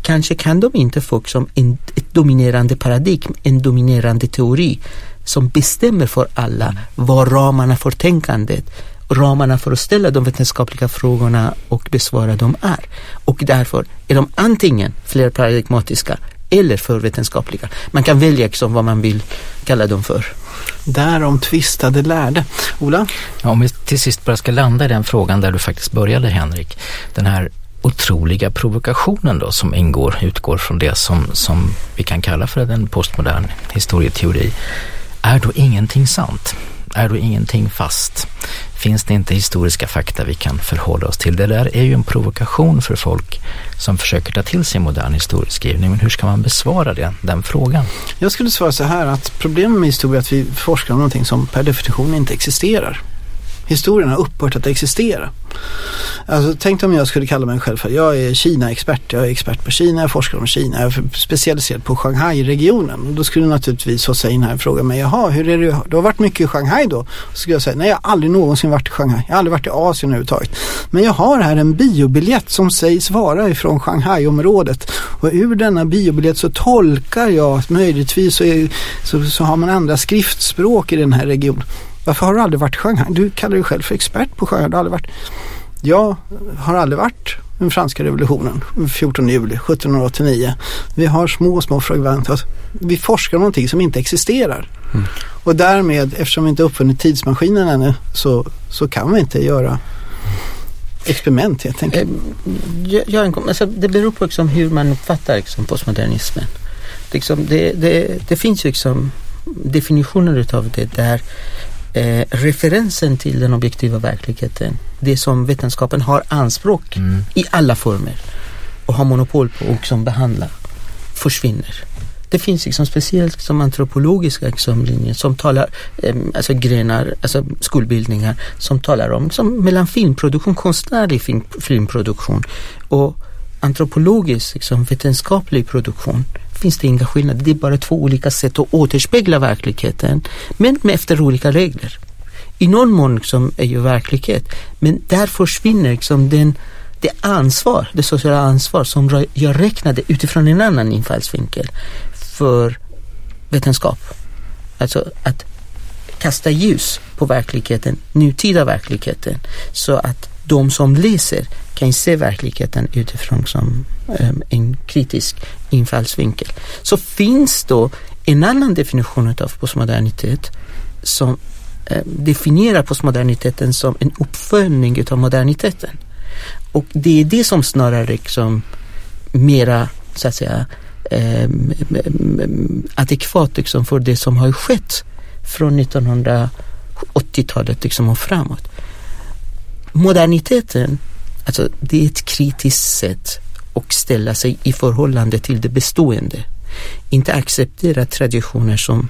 Kanske kan de inte få som en, ett dominerande paradigm, en dominerande teori som bestämmer för alla vad ramarna för tänkandet, ramarna för att ställa de vetenskapliga frågorna och besvara dem är. Och därför är de antingen flerparadigmatiska eller för vetenskapliga. Man kan välja liksom vad man vill kalla dem för. Därom tvistade lärde. Ola? Ja, om vi till sist bara ska landa i den frågan där du faktiskt började Henrik. Den här otroliga provokationen då som ingår, utgår från det som, som vi kan kalla för en postmodern historieteori. Är då ingenting sant? Är då ingenting fast? Finns det inte historiska fakta vi kan förhålla oss till? Det där är ju en provokation för folk som försöker ta till sig modern historieskrivning. Men hur ska man besvara det, den frågan? Jag skulle svara så här att problemet med historia är att vi forskar om någonting som per definition inte existerar. Historien har upphört att existera. Alltså, tänk om jag skulle kalla mig själv för, jag är Kina-expert, jag är expert på Kina, jag forskar om Kina, jag är specialiserad på Shanghai-regionen. Då skulle naturligtvis Hossa in här och fråga mig, jaha, hur är det, du har varit mycket i Shanghai då? Så skulle jag säga, nej jag har aldrig någonsin varit i Shanghai, jag har aldrig varit i Asien överhuvudtaget. Men jag har här en biobiljett som sägs vara ifrån Shanghai-området. Och ur denna biobiljett så tolkar jag att möjligtvis så, är, så, så har man andra skriftspråk i den här regionen. Varför har du aldrig varit i Shanghai? Du kallar dig själv för expert på Shanghai. Du har aldrig varit. Jag har aldrig varit den franska revolutionen, 14 juli 1789. Vi har små, små fragment. Vi forskar om någonting som inte existerar. Mm. Och därmed, eftersom vi inte uppfunnit tidsmaskinen ännu, så, så kan vi inte göra experiment helt enkelt. Eh, ja, alltså, det beror på liksom hur man uppfattar liksom, postmodernismen. Liksom, det, det, det finns liksom definitioner utav det där eh, referensen till den objektiva verkligheten, det som vetenskapen har anspråk mm. i alla former och har monopol på och som behandlar, försvinner. Det finns liksom speciellt liksom antropologiska liksom linjer som talar, eh, alltså grenar, alltså skolbildningar som talar om liksom mellan filmproduktion, konstnärlig film, filmproduktion och antropologisk liksom, vetenskaplig produktion finns det inga skillnader. Det är bara två olika sätt att återspegla verkligheten men med efter olika regler. I någon mån liksom är ju verklighet men där försvinner liksom den, det ansvar, det sociala ansvar som jag räknade utifrån en annan infallsvinkel för vetenskap. Alltså att kasta ljus på verkligheten, nutida verkligheten så att de som läser kan se verkligheten utifrån som Ehm, en kritisk infallsvinkel. Så finns då en annan definition av postmodernitet som ehm, definierar postmoderniteten som en uppföljning av moderniteten. Och det är det som snarare liksom mera så att säga ehm, adekvat liksom för det som har skett från 1980-talet liksom och framåt moderniteten, alltså det är ett kritiskt sätt och ställa sig i förhållande till det bestående. Inte acceptera traditioner som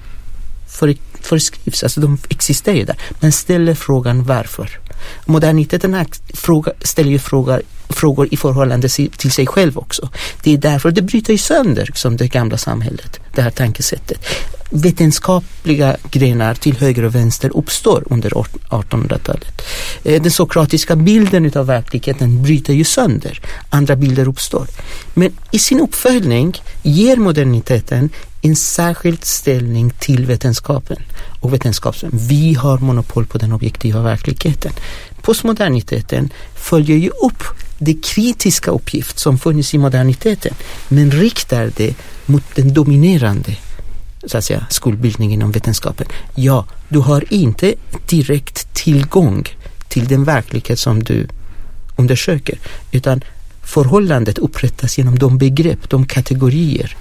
för, föreskrivs, alltså de existerar där, men ställer frågan varför. Moderniteten fråga, ställer ju frågor, frågor i förhållande till sig själv också. Det är därför det bryter sönder som det gamla samhället, det här tankesättet vetenskapliga grenar till höger och vänster uppstår under 1800-talet. Eh, den sokratiska bilden av verkligheten bryter ju sönder, andra bilder uppstår. Men i sin uppföljning ger moderniteten en särskild ställning till vetenskapen och vetenskapen. Vi har monopol på den objektiva verkligheten. Postmoderniteten följer ju upp det kritiska uppgift som funnits i moderniteten men riktar det mot den dominerande så att säga, skolbildningen inom vetenskapen. Ja, du har inte direkt tillgång till den verklighet som du undersöker, utan förhållandet upprättas genom de begrepp, de kategorier,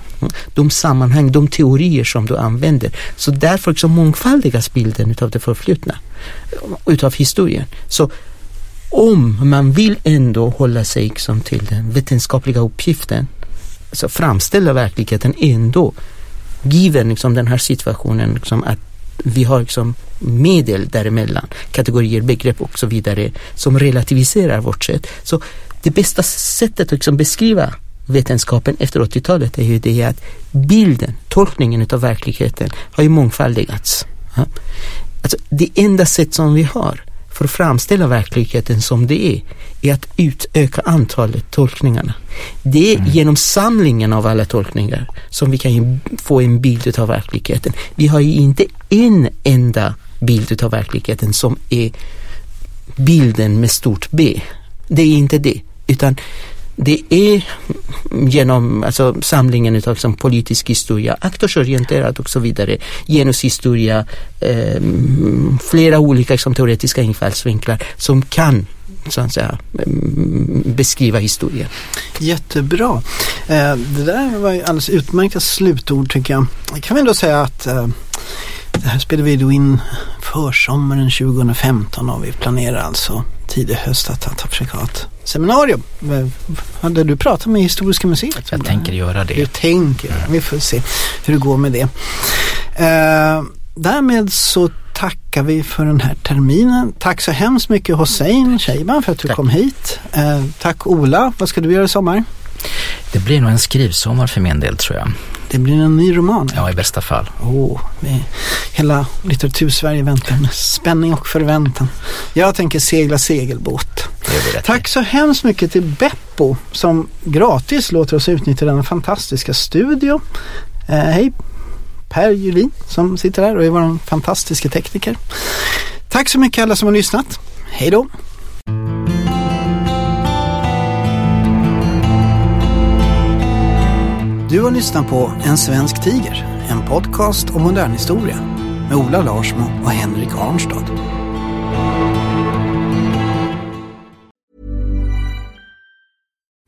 de sammanhang, de teorier som du använder. Så därför liksom mångfaldigas bilden utav det förflutna, utav historien. Så om man vill ändå hålla sig liksom till den vetenskapliga uppgiften, alltså framställa verkligheten ändå, given liksom den här situationen, liksom att vi har liksom medel däremellan, kategorier, begrepp och så vidare, som relativiserar vårt sätt. Så det bästa sättet att liksom beskriva vetenskapen efter 80-talet är ju det att bilden, tolkningen av verkligheten har ju mångfaldigats. Ja. Alltså, det enda sätt som vi har för att framställa verkligheten som det är, är att utöka antalet tolkningarna. Det är mm. genom samlingen av alla tolkningar som vi kan få en bild av verkligheten. Vi har ju inte en enda bild av verkligheten som är bilden med stort B. Det är inte det, utan det är genom alltså, samlingen av liksom, politisk historia, aktorsorienterad och så vidare, genushistoria, eh, flera olika liksom, teoretiska infallsvinklar som kan så att säga, ehm, beskriva historien. Jättebra. Eh, det där var ju alldeles utmärkta slutord tycker jag. Kan vi ändå säga att eh, det här spelar vi då in försommaren 2015 och vi planerar alltså tidig höst att, att försöka ha ett seminarium. Hade du pratat med Historiska museet? Jag tänker göra det. Du tänker, vi får se hur det går med det. Eh, därmed så tackar vi för den här terminen. Tack så hemskt mycket Hossein Sheiban för att du tack. kom hit. Eh, tack Ola, vad ska du göra i sommar? Det blir nog en skrivsommar för min del tror jag. Det blir en ny roman? Ja, i bästa fall. Oh, hela litteratursverige väntar med spänning och förväntan. Jag tänker segla segelbåt. Tack så hemskt mycket till Beppo som gratis låter oss utnyttja denna fantastiska studio. Eh, hej Per Julin som sitter här och är vår fantastiska tekniker. Tack så mycket alla som har lyssnat. Hej då! Du har lyssnat på En svensk tiger, en podcast om modern historia med Ola Larsmo och Henrik Arnstad.